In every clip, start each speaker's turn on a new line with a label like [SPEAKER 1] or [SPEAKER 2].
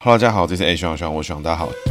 [SPEAKER 1] 哈喽，大家好，这是 A 徐朗，我徐朗，大家好。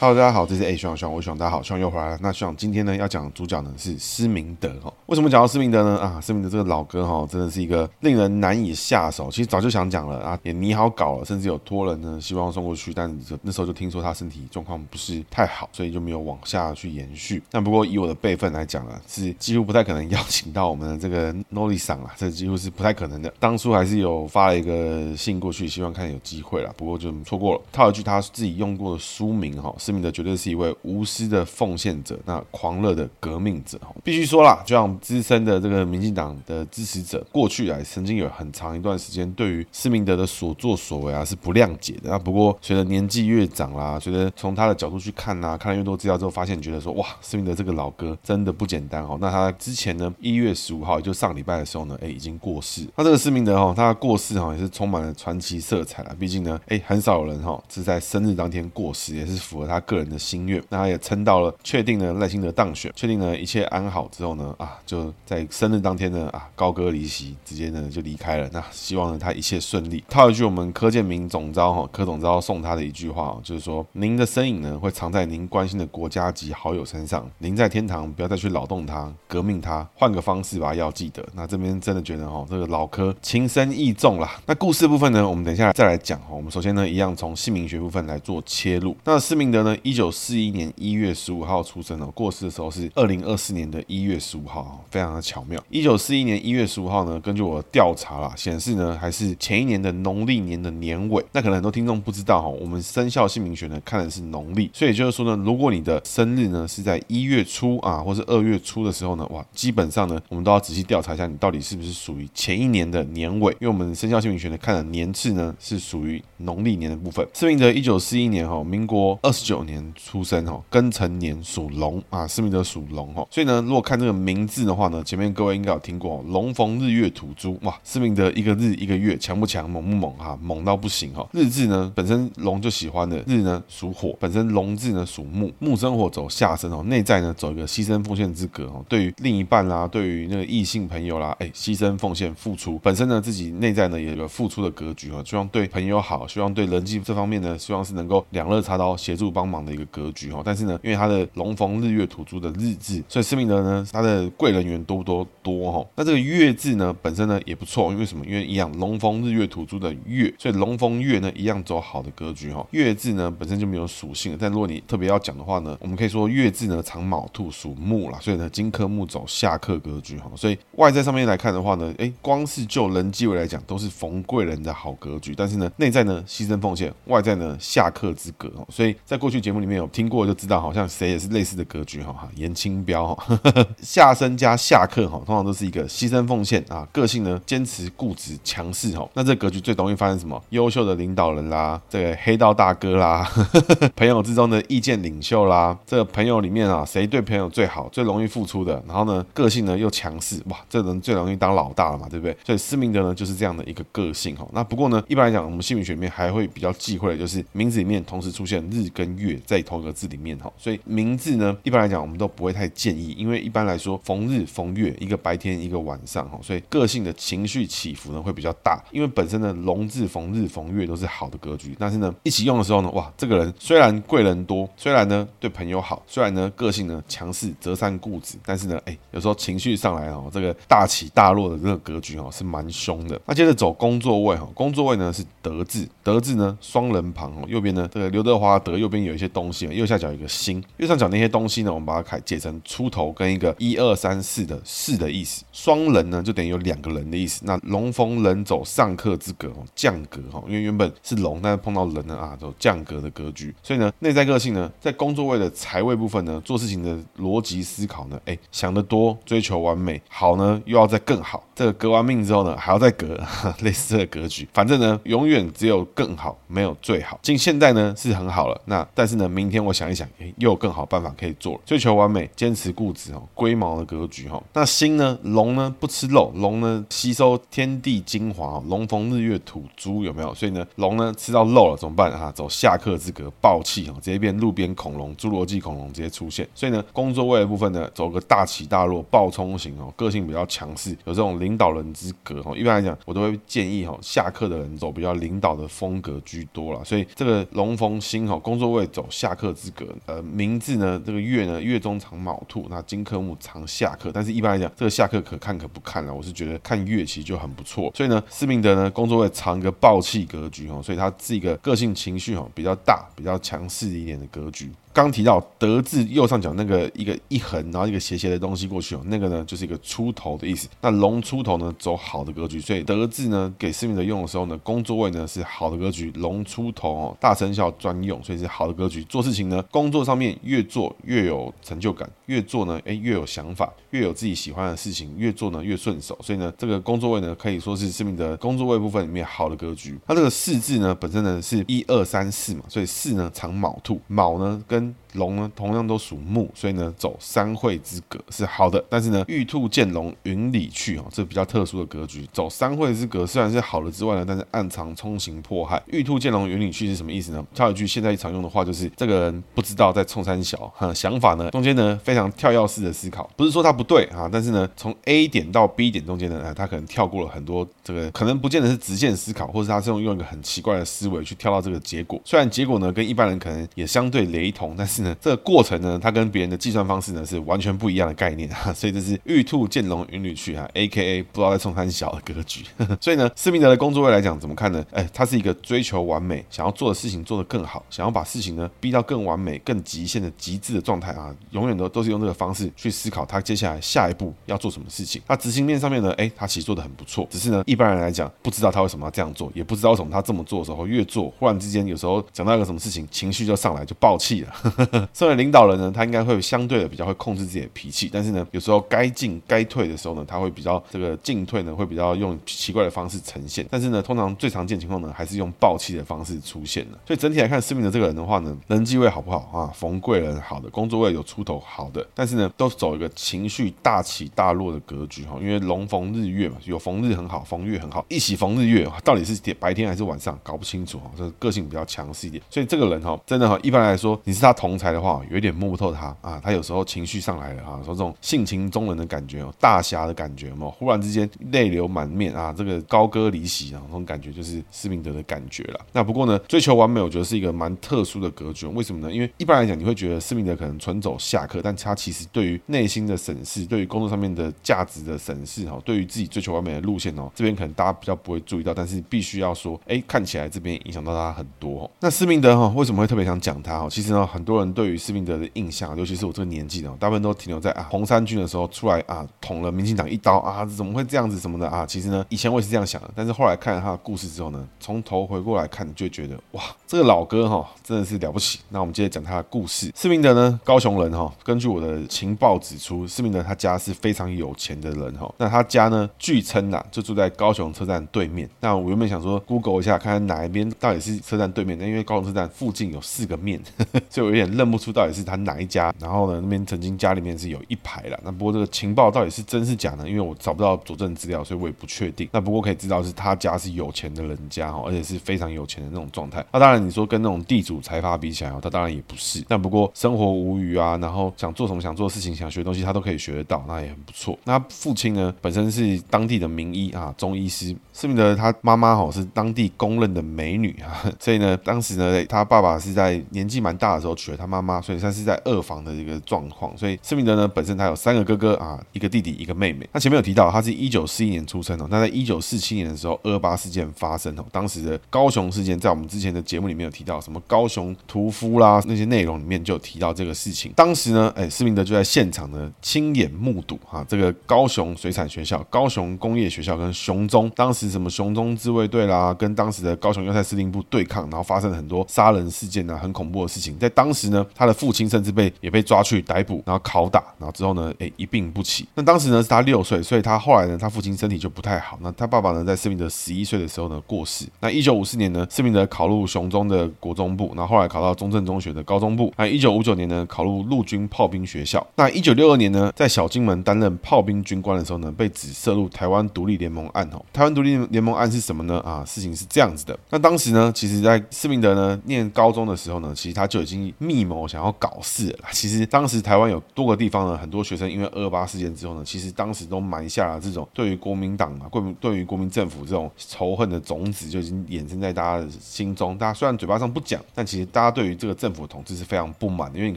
[SPEAKER 1] Hello，大家好，这是 A 徐朗，徐朗，我徐朗，大家好，徐朗又回来了。那徐朗今天呢要讲的主角呢是施明德哈。为什么讲到施明德呢？啊，施明德这个老哥哈，真的是一个令人难以下手。其实早就想讲了啊，也拟好稿了，甚至有托人呢希望送过去，但那时候就听说他身体状况不是太好，所以就没有往下去延续。那不过以我的辈分来讲啊，是几乎不太可能邀请到我们的这个 Noli 桑啊，这几乎是不太可能的。当初还是有发了一个信过去，希望看有机会了，不过就错过了。套一句他自己用过的书名哈。施明德绝对是一位无私的奉献者，那狂热的革命者。必须说啦，就像资深的这个民进党的支持者，过去来曾经有很长一段时间，对于施明德的所作所为啊是不谅解的。那不过随着年纪越长啦，随着从他的角度去看呐，看了越多资料之后，发现觉得说哇，施明德这个老哥真的不简单哦。那他之前呢，一月十五号，也就上礼拜的时候呢，哎，已经过世。那这个施明德哈，他过世哈也是充满了传奇色彩啦。毕竟呢，哎，很少有人哈是在生日当天过世，也是符合他个人的心愿，那他也撑到了确定了赖清德当选，确定了一切安好之后呢，啊，就在生日当天呢，啊，高歌离席，直接呢就离开了。那希望呢他一切顺利。套一句我们柯建铭总招哈，柯总招送他的一句话，就是说您的身影呢会藏在您关心的国家级好友身上。您在天堂不要再去扰动他，革命他，换个方式吧，要记得。那这边真的觉得哈，这个老柯情深义重啦。那故事部分呢，我们等一下再来讲哈。我们首先呢，一样从姓名学部分来做切入。那施明德呢，一九四一年一月十五号出生哦，过世的时候是二零二四年的一月十五号，非常的巧妙。一九四一年一月十五号呢，根据我的调查啦，显示呢还是前一年的农历年的年尾。那可能很多听众不知道哈，我们生肖姓名学呢看的是农历，所以就是说呢，如果你的生日呢是在一月初啊，或是二月初的时候呢，哇，基本上呢我们都要仔细调查一下，你到底是不是属于前一年的年尾，因为我们生肖姓名学呢看的年次呢是属于农历年的部分。施明德一九四一年哈，民国二十九九年出生哈。庚辰年属龙啊，施明德属龙哈，所以呢，如果看这个名字的话呢，前面各位应该有听过龙逢日月土猪哇，施明德一个日一个月强不强，猛不猛哈，猛到不行哈。日字呢本身龙就喜欢的，日呢属火，本身龙字呢属木，木生火走下身哦，内在呢走一个牺牲奉献之格哦，对于另一半啦，对于那个异性朋友啦，哎，牺牲奉献付出，本身呢自己内在呢也有个付出的格局哦，希望对朋友好，希望对人际这方面呢，希望是能够两肋插刀协助帮忙的一个格局哈，但是呢。因为他的龙逢日月土猪的日字，所以施明德呢，他的贵人缘多不多？多哈。那这个月字呢，本身呢也不错，因为什么？因为一样龙逢日月土猪的月，所以龙逢月呢一样走好的格局哈。月字呢本身就没有属性，但如果你特别要讲的话呢，我们可以说月字呢藏卯兔属木啦，所以呢金克木走下克格局哈。所以外在上面来看的话呢，哎，光是就人机位来讲都是逢贵人的好格局，但是呢内在呢牺牲奉献，外在呢下克之格。所以在过去节目里面有听过就知道。好像谁也是类似的格局哈哈，颜清标哈，下生加下克哈，通常都是一个牺牲奉献啊，个性呢坚持固执强势哈。那这格局最容易发生什么？优秀的领导人啦，这个黑道大哥啦，朋友之中的意见领袖啦，这个朋友里面啊，谁对朋友最好，最容易付出的，然后呢，个性呢又强势，哇，这人最容易当老大了嘛，对不对？所以施明德呢就是这样的一个个性哈。那不过呢，一般来讲，我们姓名学里面还会比较忌讳的就是名字里面同时出现日跟月在同一个字里面哈。所以名字呢，一般来讲我们都不会太建议，因为一般来说逢日逢月，一个白天一个晚上哈，所以个性的情绪起伏呢会比较大。因为本身的龙字逢日逢月都是好的格局，但是呢一起用的时候呢，哇，这个人虽然贵人多，虽然呢对朋友好，虽然呢个性呢强势择善固执，但是呢，哎，有时候情绪上来哦，这个大起大落的这个格局哦是蛮凶的。那接着走工作位哈，工作位呢是德字，德字呢双人旁哦，右边呢这个刘德华德，右边有一些东西，右下角有一个星，右上角那些东西呢，我们把它解成出头跟一个一二三四的四的意思。双人呢，就等于有两个人的意思。那龙逢人走上克之格，降格哈，因为原本是龙，但是碰到人呢啊，走降格的格局。所以呢，内在个性呢，在工作位的财位部分呢，做事情的逻辑思考呢，哎，想得多，追求完美，好呢，又要再更好。这个革完命之后呢，还要再革，类似的格局。反正呢，永远只有更好，没有最好。今现在呢是很好了，那但是呢，明天我想一想，又有更好办法可以做。追求完美，坚持固执哦，龟毛的格局哈。那星呢，龙呢不吃肉，龙呢吸收天地精华，龙逢日月土猪有没有？所以呢，龙呢吃到肉了怎么办啊？走下克之格，暴气哦，直接变路边恐龙，侏罗纪恐龙直接出现。所以呢，工作位的部分呢，走个大起大落，暴冲型哦，个性比较强势，有这种灵领导人之格哈。一般来讲，我都会建议哈，下课的人走比较领导的风格居多了。所以这个龙逢星哈，工作位走下课之格。呃，名字呢，这个月呢，月中藏卯兔，那金克木藏下课。但是一般来讲，这个下课可看可不看了。我是觉得看月其实就很不错。所以呢，施明德呢，工作位藏一个暴气格局哈，所以他是一个个性情绪哈比较大、比较强势一点的格局。刚提到德字右上角那个一个一横，然后一个斜斜的东西过去哦，那个呢就是一个出头的意思。那龙出头呢，走好的格局，所以德字呢给施明德用的时候呢，工作位呢是好的格局，龙出头哦，大生肖专用，所以是好的格局。做事情呢，工作上面越做越有成就感，越做呢哎越有想法，越有自己喜欢的事情，越做呢越顺手。所以呢，这个工作位呢可以说是施明德工作位部分里面好的格局。它这个四字呢本身呢是一二三四嘛，所以四呢藏卯兔，卯呢跟 um, 龙呢，同样都属木，所以呢，走三会之格是好的。但是呢，玉兔见龙，云里去哦，这比较特殊的格局。走三会之格虽然是好的之外呢，但是暗藏冲刑迫害。玉兔见龙，云里去是什么意思呢？跳一句现在常用的话，就是这个人不知道在冲三小，哈，想法呢中间呢非常跳跃式的思考，不是说他不对啊，但是呢，从 A 点到 B 点中间呢，他可能跳过了很多这个，可能不见得是直线思考，或是他是用用一个很奇怪的思维去跳到这个结果。虽然结果呢跟一般人可能也相对雷同，但是呢，这个过程呢，它跟别人的计算方式呢是完全不一样的概念啊，所以这是玉兔见龙云里去啊，A.K.A 不知道在冲三小的格局。所以呢，施密德的工作位来讲怎么看呢？哎，他是一个追求完美，想要做的事情做得更好，想要把事情呢逼到更完美、更极限的极致的状态啊，永远都都是用这个方式去思考他接下来下一步要做什么事情。他执行面上面呢，哎，他其实做得很不错，只是呢，一般人来讲不知道他为什么要这样做，也不知道为什么他这么做的时候越做，忽然之间有时候讲到一个什么事情，情绪就上来就爆气了。身为领导人呢，他应该会相对的比较会控制自己的脾气，但是呢，有时候该进该退的时候呢，他会比较这个进退呢会比较用奇怪的方式呈现。但是呢，通常最常见情况呢，还是用爆气的方式出现的。所以整体来看，施明德这个人的话呢，人际位好不好啊？逢贵人好的，工作位有出头好的，但是呢，都走一个情绪大起大落的格局哈。因为龙逢日月嘛，有逢日很好，逢月很好，一起逢日月，到底是白天还是晚上，搞不清楚哈。这个个性比较强势一点，所以这个人哈，真的哈，一般来说，你是他同才的话，有一点摸不透他啊。他有时候情绪上来了哈，说这种性情中人的感觉哦，大侠的感觉哦，忽然之间泪流满面啊，这个高歌离席啊，这种感觉就是施明德的感觉了。那不过呢，追求完美，我觉得是一个蛮特殊的格局。为什么呢？因为一般来讲，你会觉得施明德可能纯走下克，但他其实对于内心的审视，对于工作上面的价值的审视哈，对于自己追求完美的路线哦，这边可能大家比较不会注意到，但是必须要说，哎，看起来这边影响到他很多。那施明德哈，为什么会特别想讲他哈？其实呢，很多人对于施明德的印象，尤其是我这个年纪的，大部分都停留在啊红衫军的时候出来啊捅了民进党一刀啊，怎么会这样子什么的啊？其实呢，以前我也是这样想的，但是后来看了他的故事之后呢，从头回过来看，就觉得哇，这个老哥哈真的是了不起。那我们接着讲他的故事。施明德呢，高雄人哈，根据我的情报指出，施明德他家是非常有钱的人哈。那他家呢，据称呐，就住在高雄车站对面。那我原本想说，Google 一下看看哪一边到底是车站对面，那因为高雄车站附近有四个面，所以我有点认不出到底是他哪一家。然后呢，那边曾经家里面是有一排了。那不过这个情报到底是真是假呢？因为我找不到佐证资料，所以我也不确定。那不过可以知道是他家是有钱的人家哈，而且是非常有钱的那种状态。那当然你说跟那种地主财阀比起来，他当然也不是。但不过生活无虞啊，然后想做什么想做的事情，想学东西，他都可以学得到，那也很不错。那父亲呢，本身是当地的名医啊，中医师。施明德他妈妈哈是当地公认的美女啊，所以呢，当时呢，他爸爸是在年纪蛮大的时候娶了他妈妈，所以他是在二房的一个状况。所以施明德呢，本身他有三个哥哥啊，一个弟弟，一个妹妹。那前面有提到，他是一九四一年出生哦。那在一九四七年的时候，二八事件发生哦，当时的高雄事件，在我们之前的节目里面有提到，什么高雄屠夫啦那些内容里面就有提到这个事情。当时呢，哎，施明德就在现场呢亲眼目睹哈，这个高雄水产学校、高雄工业学校跟熊中，当时什么熊中自卫队啦，跟当时的高雄要塞司令部对抗，然后发生了很多杀人事件啊，很恐怖的事情。在当时呢，他的父亲甚至被也被抓去逮捕，然后拷打，然后之后呢，哎，一病不起。那当时呢是他六岁，所以他后来呢，他父亲身体就不太好。那他爸爸呢，在施明德十一岁的时候呢过世。那一九五四年呢，施明德考入雄中的国中部，然后后来考到中正中学的高中部。那一九五九年呢，考入陆军炮兵学校。那一九六二年呢，在小金门担任炮兵军官的时候呢，被指涉入台湾独立联盟案。哦，台湾独立联盟案是什么呢？啊，事情是这样子的。那当时呢，其实在施明德呢念高中的时候呢，其实他就已经密谋想要搞事啦。其实当时台湾有多个地方呢，很多学生因为二八事件之后呢，其实当时都埋下了这种对于国民党啊、对对于国民政府这种仇恨的种子，就已经衍生在大家的心中。大家虽然嘴巴上不讲，但其实大家对于这个政府的统治是非常不满的。因为你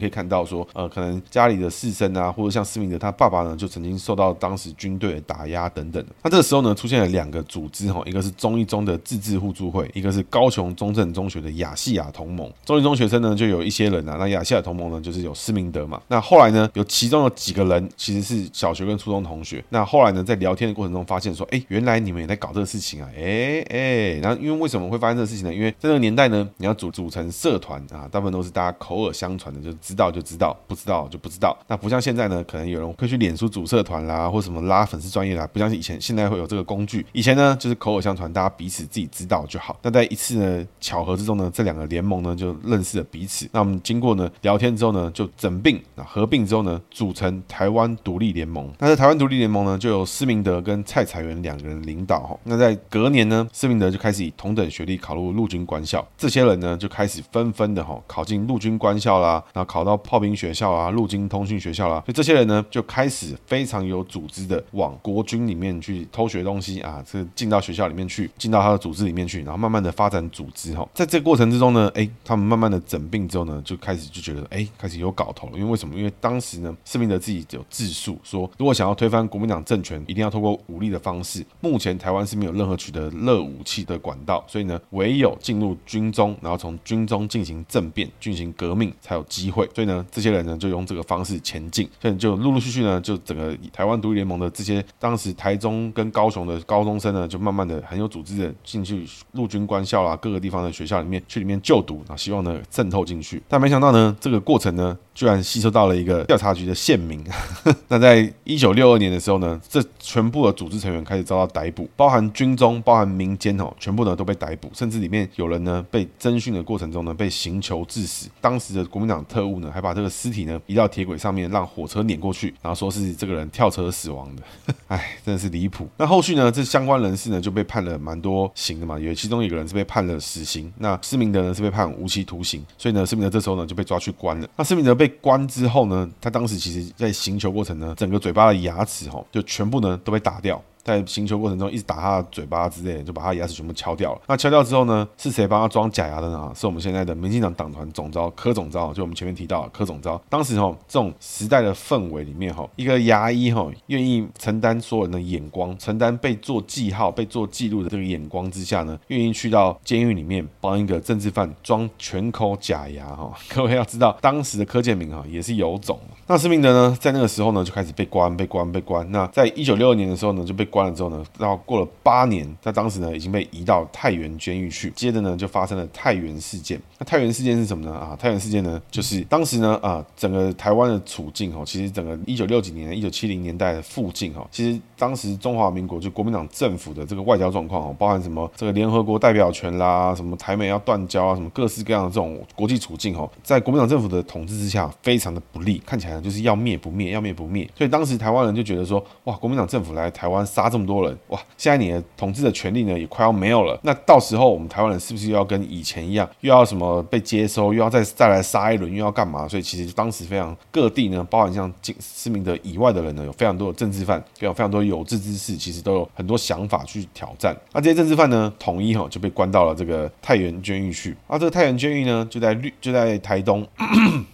[SPEAKER 1] 可以看到说，呃，可能家里的士绅啊，或者像施明德他爸爸呢，就曾经受到当时军队的打压等等。那这个时候呢，出现了两个组织哈，一个是中一中的自治互助会，一个是高雄中正中学的亚细亚同盟。中一中学生呢，就有一些人啊，那亚细亚同盟呢，就是有施明德嘛。那后来呢，有其中有几个人其实是小学跟初中同学。那后来呢，在聊天的过程中发现说，哎，原来你们也在搞这个事情啊，哎哎，然后因为为什么会发生这个事情呢？因为在那个年代呢，你要组组成社团啊，大部分都是大家口耳相传的，就知道就知道，不知道就不知道。那不像现在呢，可能有人会去脸书组社团啦，或什么拉粉丝专业啦，不像以前，现在会有这个工具。以前呢，就是口耳相传，大家彼此自己知道就好。那在一次呢巧合之中呢，这两个联盟呢就认识了彼此。那我们经过呢聊天之后呢，就整并啊合并之后呢，组成台湾独立联盟。那在台湾独立联盟呢，就由施明德跟蔡彩元两个人领导哈。那在隔年呢，施明德就开始以同等学历考入陆军官校。这些人呢就开始纷纷的哈考进陆军官校啦，然后考到炮兵学校啊、陆军通讯学校啦。所以这些人呢就开始非常有组织的往国军里面去偷学东西啊，这进到学校里面去，进到他的组织里面去，然后慢慢的发展组织哈。在这个过程之中呢，哎，他们慢慢的整并之后呢，就开开始就觉得哎，开始有搞头了。因为为什么？因为当时呢，施明德自己有自述说，如果想要推翻国民党政权，一定要透过武力的方式。目前台湾是没有任何取得热武器的管道，所以呢，唯有进入军中，然后从军中进行政变、进行革命才有机会。所以呢，这些人呢就用这个方式前进，所以就陆陆续续呢，就整个台湾独立联盟的这些当时台中跟高雄的高中生呢，就慢慢的很有组织的进去陆军官校啦，各个地方的学校里面去里面就读，然后希望呢渗透进去。但没想那呢，这个过程呢，居然吸收到了一个调查局的线民。那在一九六二年的时候呢，这全部的组织成员开始遭到逮捕，包含军中、包含民间哦，全部呢都被逮捕，甚至里面有人呢被侦讯的过程中呢被刑求致死。当时的国民党特务呢还把这个尸体呢移到铁轨上面，让火车碾过去，然后说是这个人跳车死亡的。哎，真的是离谱。那后续呢，这相关人士呢就被判了蛮多刑的嘛，有其中一个人是被判了死刑，那施明德呢是被判无期徒刑，所以呢施明德这时候呢就被抓去关了。那施明德被关之后呢，他当时其实在行求过程呢，整个嘴巴的牙齿吼就全部呢都被打掉。在行球过程中一直打他的嘴巴之类的，就把他牙齿全部敲掉了。那敲掉之后呢，是谁帮他装假牙的呢？是我们现在的民进党党团总召柯总召，就我们前面提到的柯总召。当时哈，这种时代的氛围里面哈，一个牙医哈，愿意承担所有人的眼光，承担被做记号、被做记录的这个眼光之下呢，愿意去到监狱里面帮一个政治犯装全口假牙哈。各位要知道，当时的柯建铭哈也是有种。那斯明德呢，在那个时候呢，就开始被关、被关、被关。那在一九六二年的时候呢，就被。关了之后呢，然后过了八年，在当时呢已经被移到太原监狱去。接着呢就发生了太原事件。那太原事件是什么呢？啊，太原事件呢就是当时呢啊整个台湾的处境哦，其实整个一九六几年、一九七零年代的附近哦，其实当时中华民国就国民党政府的这个外交状况哦，包含什么这个联合国代表权啦，什么台美要断交啊，什么各式各样的这种国际处境哦，在国民党政府的统治之下非常的不利，看起来就是要灭不灭，要灭不灭。所以当时台湾人就觉得说，哇，国民党政府来台湾杀这么多人，哇，现在你的统治的权力呢也快要没有了。那到时候我们台湾人是不是又要跟以前一样，又要什么被接收，又要再再来杀一轮，又要干嘛？所以其实当时非常各地呢，包含像施明德以外的人呢，有非常多的政治犯，有非常多有志之士，其实都有很多想法去挑战。那这些政治犯呢，统一哈就被关到了这个太原监狱去。啊，这个太原监狱呢，就在绿就在台东。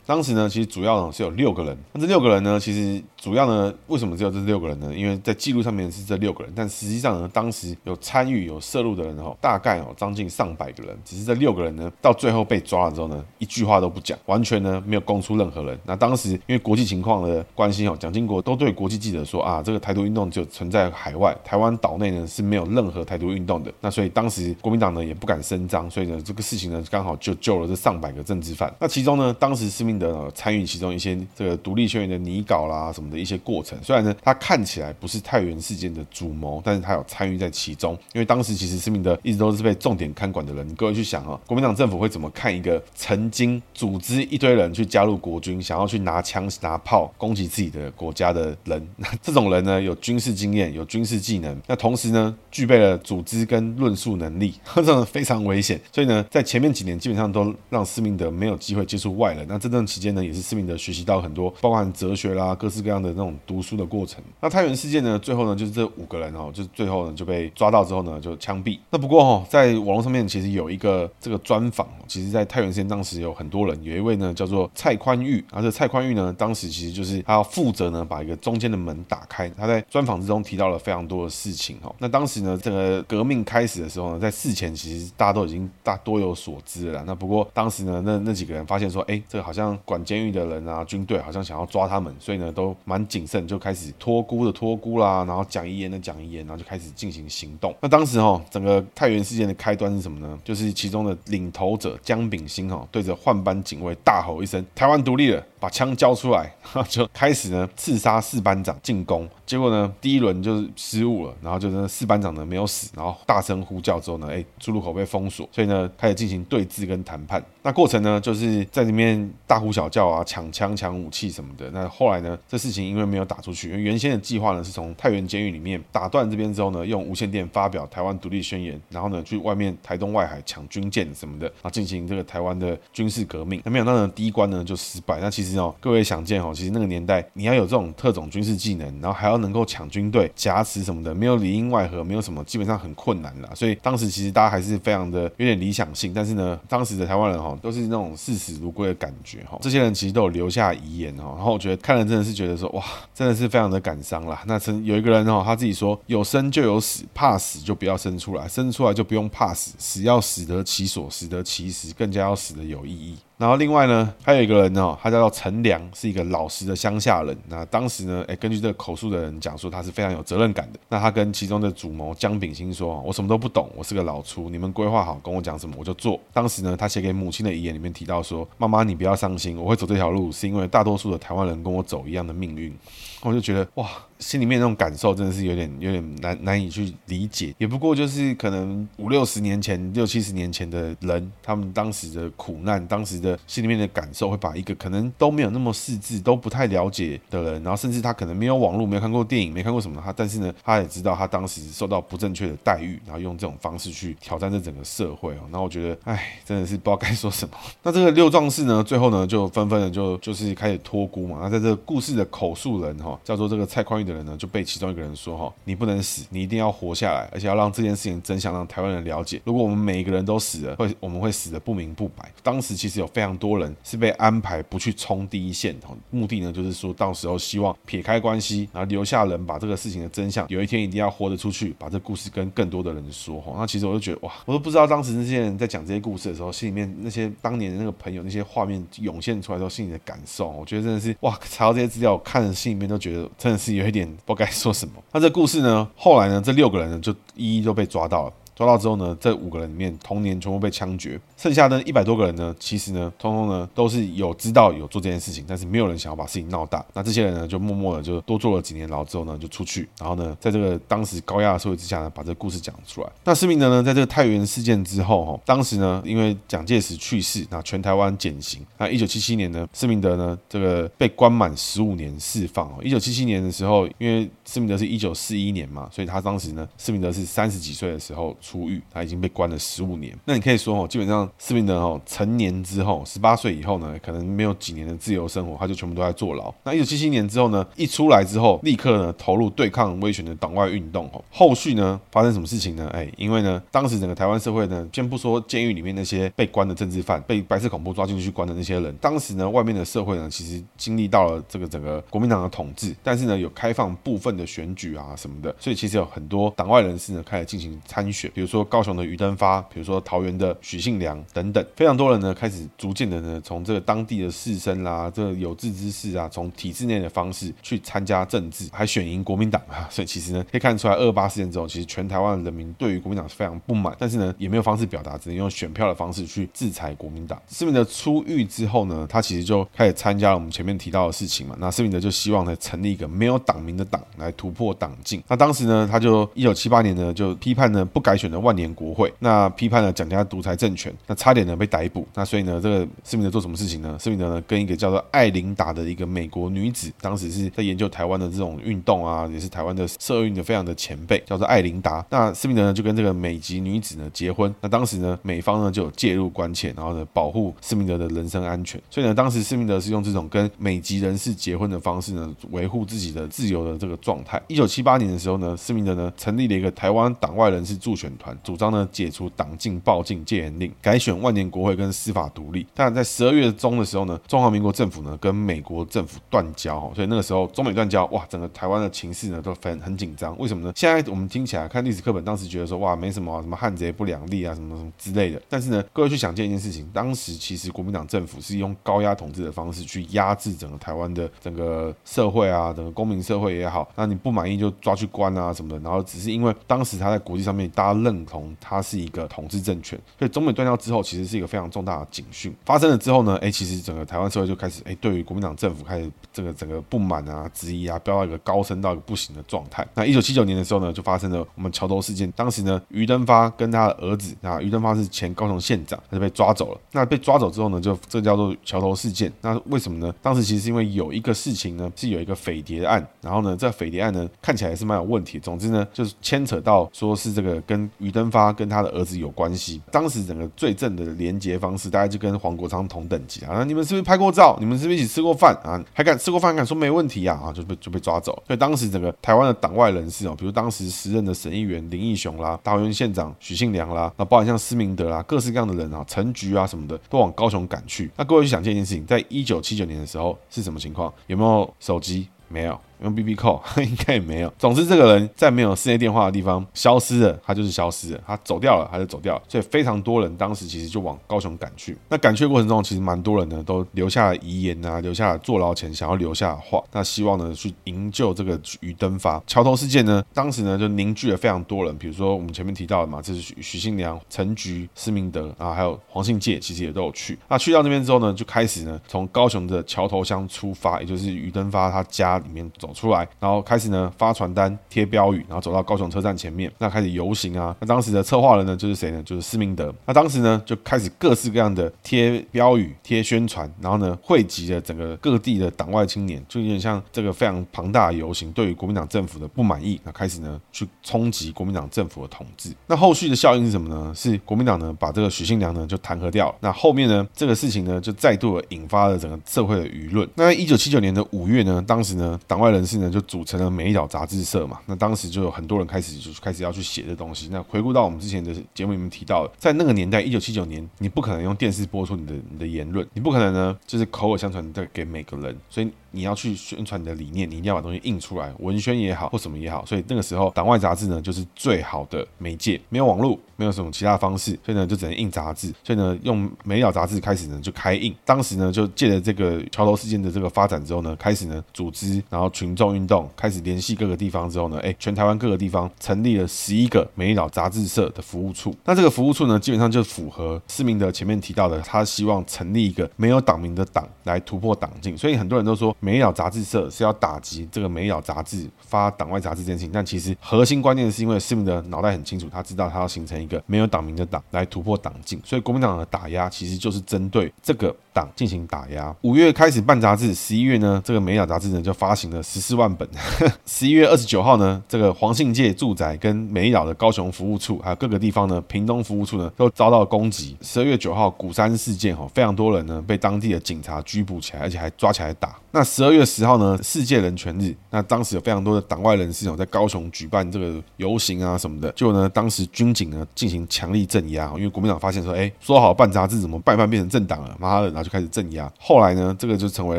[SPEAKER 1] 当时呢，其实主要呢是有六个。那这六个人呢，其实主要呢，为什么只有这六个人呢？因为在记录上面是这六个人，但实际上呢，当时有参与有涉入的人哈，大概哦将近上百个人。只是这六个人呢，到最后被抓了之后呢，一句话都不讲，完全呢没有供出任何人。那当时因为国际情况的关系哦，蒋经国都对国际记者说啊，这个台独运动就存在海外，台湾岛内呢是没有任何台独运动的。那所以当时国民党呢也不敢声张，所以呢这个事情呢刚好就救了这上百个政治犯。那其中呢，当时施明德参与其中一些这个独立宣言的拟稿啦什么的一些过程。虽然呢他看起来不是太原事件的主谋，但是他有参与在其中。因为当时其实施明德一直都是被重点看管的人。你各位去想啊，国民党政府会怎么看一个曾经组织一堆人去加入国军，想要去拿枪拿炮攻击自己的国家的人？那这种人呢，有军事经验，有军事技能，那同时呢，具备了组织跟论述能力，这种非常危险。所以呢，在前面几年基本上都让施明德没有机会接触外人。那这段期间呢，也是施明德学习到很多，包含哲学啦，各式各样的那种读书的过程。那太原事件呢，最后呢，就是这五个人哦，就最后呢就被抓到之后呢，就枪毙。那不过哦，在网络上面其实有一个这个专访，其实，在太原事件当时有很多人，有一位呢叫做蔡宽裕，而且蔡宽裕呢，当时其实就是他要负责呢把一个中间的门打开。他在专访之中提到了非常多的事情哦。那当时呢，这个革命开始的时候呢，在事前其实大家都已经大多有所知了。那不过当时呢，那那几个人发现说，哎，这个好像管监狱的人啊，军队好像想要抓他们，所以呢都蛮谨慎，就开始托孤的托孤啦，然后讲遗言的讲遗言，然后就开始进行行动。那当时哈，整个太原事件的开端是什么呢？就是其中的领头者姜炳新哈，对着换班警卫大吼一声：“台湾独立了！”把枪交出来，就开始呢刺杀四班长进攻。结果呢，第一轮就是失误了，然后就那四班长呢没有死，然后大声呼叫之后呢，哎，出入口被封锁，所以呢开始进行对峙跟谈判。那过程呢就是在里面大呼小叫啊，抢枪抢武器什么的。那后来呢，这事情因为没有打出去，因为原先的计划呢是从太原监狱里面打断这边之后呢，用无线电发表台湾独立宣言，然后呢去外面台东外海抢军舰什么的，然后进行这个台湾的军事革命。那没想到呢，第一关呢就失败。那其实。哦各位想见哦，其实那个年代，你要有这种特种军事技能，然后还要能够抢军队、挟持什么的，没有里应外合，没有什么，基本上很困难啦。所以当时其实大家还是非常的有点理想性，但是呢，当时的台湾人哈都是那种视死如归的感觉哈。这些人其实都有留下遗言哈，然后我觉得看了真的是觉得说哇，真的是非常的感伤啦。那曾有一个人哈，他自己说有生就有死，怕死就不要生出来，生出来就不用怕死，死要死得其所，死得其时，更加要死得有意义。然后另外呢，还有一个人哦，他叫做陈良，是一个老实的乡下人。那当时呢，哎，根据这个口述的人讲说，他是非常有责任感的。那他跟其中的主谋江炳新说：“我什么都不懂，我是个老粗，你们规划好跟我讲什么我就做。”当时呢，他写给母亲的遗言里面提到说：“妈妈，你不要伤心，我会走这条路，是因为大多数的台湾人跟我走一样的命运。”我就觉得哇。心里面那种感受真的是有点有点难难以去理解，也不过就是可能五六十年前、六七十年前的人，他们当时的苦难、当时的心里面的感受，会把一个可能都没有那么识字、都不太了解的人，然后甚至他可能没有网络、没有看过电影、没看过什么，他但是呢，他也知道他当时受到不正确的待遇，然后用这种方式去挑战这整个社会哦。那我觉得，哎，真的是不知道该说什么。那这个六壮士呢，最后呢，就纷纷的就就是开始托孤嘛。那在这个故事的口述人哈，叫做这个蔡宽裕的人呢，就被其中。一个人说：“哈，你不能死，你一定要活下来，而且要让这件事情真相让台湾人了解。如果我们每一个人都死了，会我们会死得不明不白。当时其实有非常多人是被安排不去冲第一线，目的呢就是说到时候希望撇开关系，然后留下人把这个事情的真相，有一天一定要活得出去，把这故事跟更多的人说。哈，那其实我就觉得哇，我都不知道当时那些人在讲这些故事的时候，心里面那些当年的那个朋友那些画面涌现出来的时候，心里的感受。我觉得真的是哇，查到这些资料，我看着心里面都觉得真的是有一点不该说什么。那这故事呢，后来呢，这六个人呢就一一都被抓到了。抓到之后呢，这五个人里面同年全部被枪决，剩下的一百多个人呢，其实呢，通通呢都是有知道有做这件事情，但是没有人想要把事情闹大。那这些人呢，就默默的就多坐了几年牢之后呢，就出去，然后呢，在这个当时高压的社会之下呢，把这个故事讲出来。那施明德呢，在这个太原事件之后，哈，当时呢，因为蒋介石去世，那全台湾减刑。那一九七七年呢，施明德呢，这个被关满十五年释放。哦，一九七七年的时候，因为施明德是一九四一年嘛，所以他当时呢，施明德是三十几岁的时候出狱，他已经被关了十五年。那你可以说哦，基本上施明德哦，成年之后，十八岁以后呢，可能没有几年的自由生活，他就全部都在坐牢。那一九七七年之后呢，一出来之后，立刻呢投入对抗威权的党外运动。哦，后续呢发生什么事情呢？哎，因为呢，当时整个台湾社会呢，先不说监狱里面那些被关的政治犯，被白色恐怖抓进去关的那些人，当时呢，外面的社会呢，其实经历到了这个整个国民党的统治，但是呢，有开放部分的选举啊什么的，所以其实有很多党外人士呢开始进行参选，比如说高雄的余登发，比如说桃园的许信良等等，非常多人呢开始逐渐的呢从这个当地的士绅啦，这个有志之士啊，从体制内的方式去参加政治，还选赢国民党啊，所以其实呢可以看出来，二八事件之后，其实全台湾的人民对于国民党是非常不满，但是呢也没有方式表达，只能用选票的方式去制裁国民党。施明德出狱之后呢，他其实就开始参加了我们前面提到的事情嘛。那施明德就希望呢成立一个没有党名的党来突破党禁。那当时呢，他就一九七八年呢就批判呢不改选的万年国会，那批判了蒋家独裁政权，那差点呢被逮捕。那所以呢，这个斯密德做什么事情呢？斯密德呢跟一个叫做艾琳达的一个美国女子，当时是在研究台湾的这种运动啊，也是台湾的社运的非常的前辈，叫做艾琳达。那斯密德呢就跟这个美籍女子呢结婚。那当时呢美方呢就有介入关切，然后呢保护斯密德的人身安全。所以呢当时斯密德是用这种跟美籍人士结婚的方式呢维护自己的自由的这个状态。一九七八年的时候呢，施明德呢成立了一个台湾党外人士助选团，主张呢解除党禁、报禁、戒严令，改选万年国会跟司法独立。但在十二月中的时候呢，中华民国政府呢跟美国政府断交，所以那个时候中美断交，哇，整个台湾的情势呢都很很紧张。为什么呢？现在我们听起来看历史课本，当时觉得说哇没什么、什么汉贼不两立啊，什么什么之类的。但是呢，各位去想见一件事情，当时其实国民党政府是用高压统治的方式去压制整个台湾的整个社会啊，整个公民社会也好，那你不满意就抓去关啊什么的。然后只是因为当时他在国际上面大家认同他是一个统治政权，所以中美断交之后，其实是一个非常重大的警讯。发生了之后呢，哎，其实整个台湾社会就开始哎，对于国民党政府开始这个整个不满啊、质疑啊，飙到一个高升到一个不行的状态。那一九七九年的时候呢，就发生了我们桥头事件。当时呢，余登发跟他的儿子啊，余登发是前高雄县长，他就被抓走了。那被抓走之后呢，就这叫做桥头事件。那为什么呢？当时其实是因为有一个事情呢，是有一个匪谍案，然后呢，这匪谍案呢看起来是蛮有问题。总之呢，就是牵扯到说是这个跟余登发跟他的儿子有关系。当时整个罪证的连结方式，大概就跟黄国昌同等级啊。那你们是不是拍过照？你们是不是一起吃过饭啊？还敢吃过饭？敢说没问题啊？啊，就被就被抓走。所以当时整个台湾的党外人士哦，比如当时时任的省议员林义雄啦、桃园县长许信良啦，那包含像施明德啦，各式各样的人啊，陈菊啊什么的，都往高雄赶去。那各位去想这件事情，在一九七九年的时候是什么情况？有没有手机？没有。用 BB 扣 应该也没有。总之，这个人在没有室内电话的地方消失了，他就是消失了，他走掉了，他就走掉了。所以非常多人当时其实就往高雄赶去。那赶去的过程中，其实蛮多人呢都留下了遗言啊，留下了坐牢前想要留下的话。那希望呢去营救这个余登发。桥头事件呢，当时呢就凝聚了非常多人，比如说我们前面提到的嘛，这是许许信良、陈菊、施明德啊，还有黄信介，其实也都有去。那去到那边之后呢，就开始呢从高雄的桥头乡出发，也就是余登发他家里面走出来，然后。开始呢发传单贴标语，然后走到高雄车站前面，那开始游行啊。那当时的策划人呢就是谁呢？就是施明德。那当时呢就开始各式各样的贴标语、贴宣传，然后呢汇集了整个各地的党外青年，就有点像这个非常庞大的游行，对于国民党政府的不满意，那开始呢去冲击国民党政府的统治。那后续的效应是什么呢？是国民党呢把这个许信良呢就弹劾掉了。那后面呢这个事情呢就再度引发了整个社会的舆论。那一九七九年的五月呢，当时呢党外人士呢就组成。了美岛杂志社嘛，那当时就有很多人开始就开始要去写这东西。那回顾到我们之前的节目里面提到，在那个年代，一九七九年，你不可能用电视播出你的你的言论，你不可能呢就是口耳相传的给每个人，所以。你要去宣传你的理念，你一定要把东西印出来，文宣也好或什么也好。所以那个时候，党外杂志呢就是最好的媒介，没有网络，没有什么其他方式，所以呢就只能印杂志。所以呢，用美岛杂志开始呢就开印。当时呢就借着这个桥头事件的这个发展之后呢，开始呢组织，然后群众运动，开始联系各个地方之后呢，哎，全台湾各个地方成立了十一个美丽岛杂志社的服务处。那这个服务处呢，基本上就符合施明德前面提到的，他希望成立一个没有党名的党来突破党禁。所以很多人都说美丽岛杂志社是要打击这个美丽岛杂志发党外杂志这件事情，但其实核心关键是因为施明德脑袋很清楚，他知道他要形成一个没有党名的党来突破党禁，所以国民党的打压其实就是针对这个党进行打压。五月开始办杂志，十一月呢，这个美雅杂志呢就发行了十四万本。十一月二十九号呢，这个黄信介住宅跟美丽岛的高雄服务处还有各个地方呢，屏东服务处呢都遭到攻击。十二月九号鼓山事件哈，非常多人呢被当地的警察拘捕起来，而且还抓起来打。那十二月十号呢，世界人权日，那当时有非常多的党外人士哦在高雄举办这个游行啊什么的，就呢，当时军警呢进行强力镇压，因为国民党发现说，哎，说好办杂志怎么办一办变成政党了，妈的，拿去就开始镇压。后来呢，这个就成为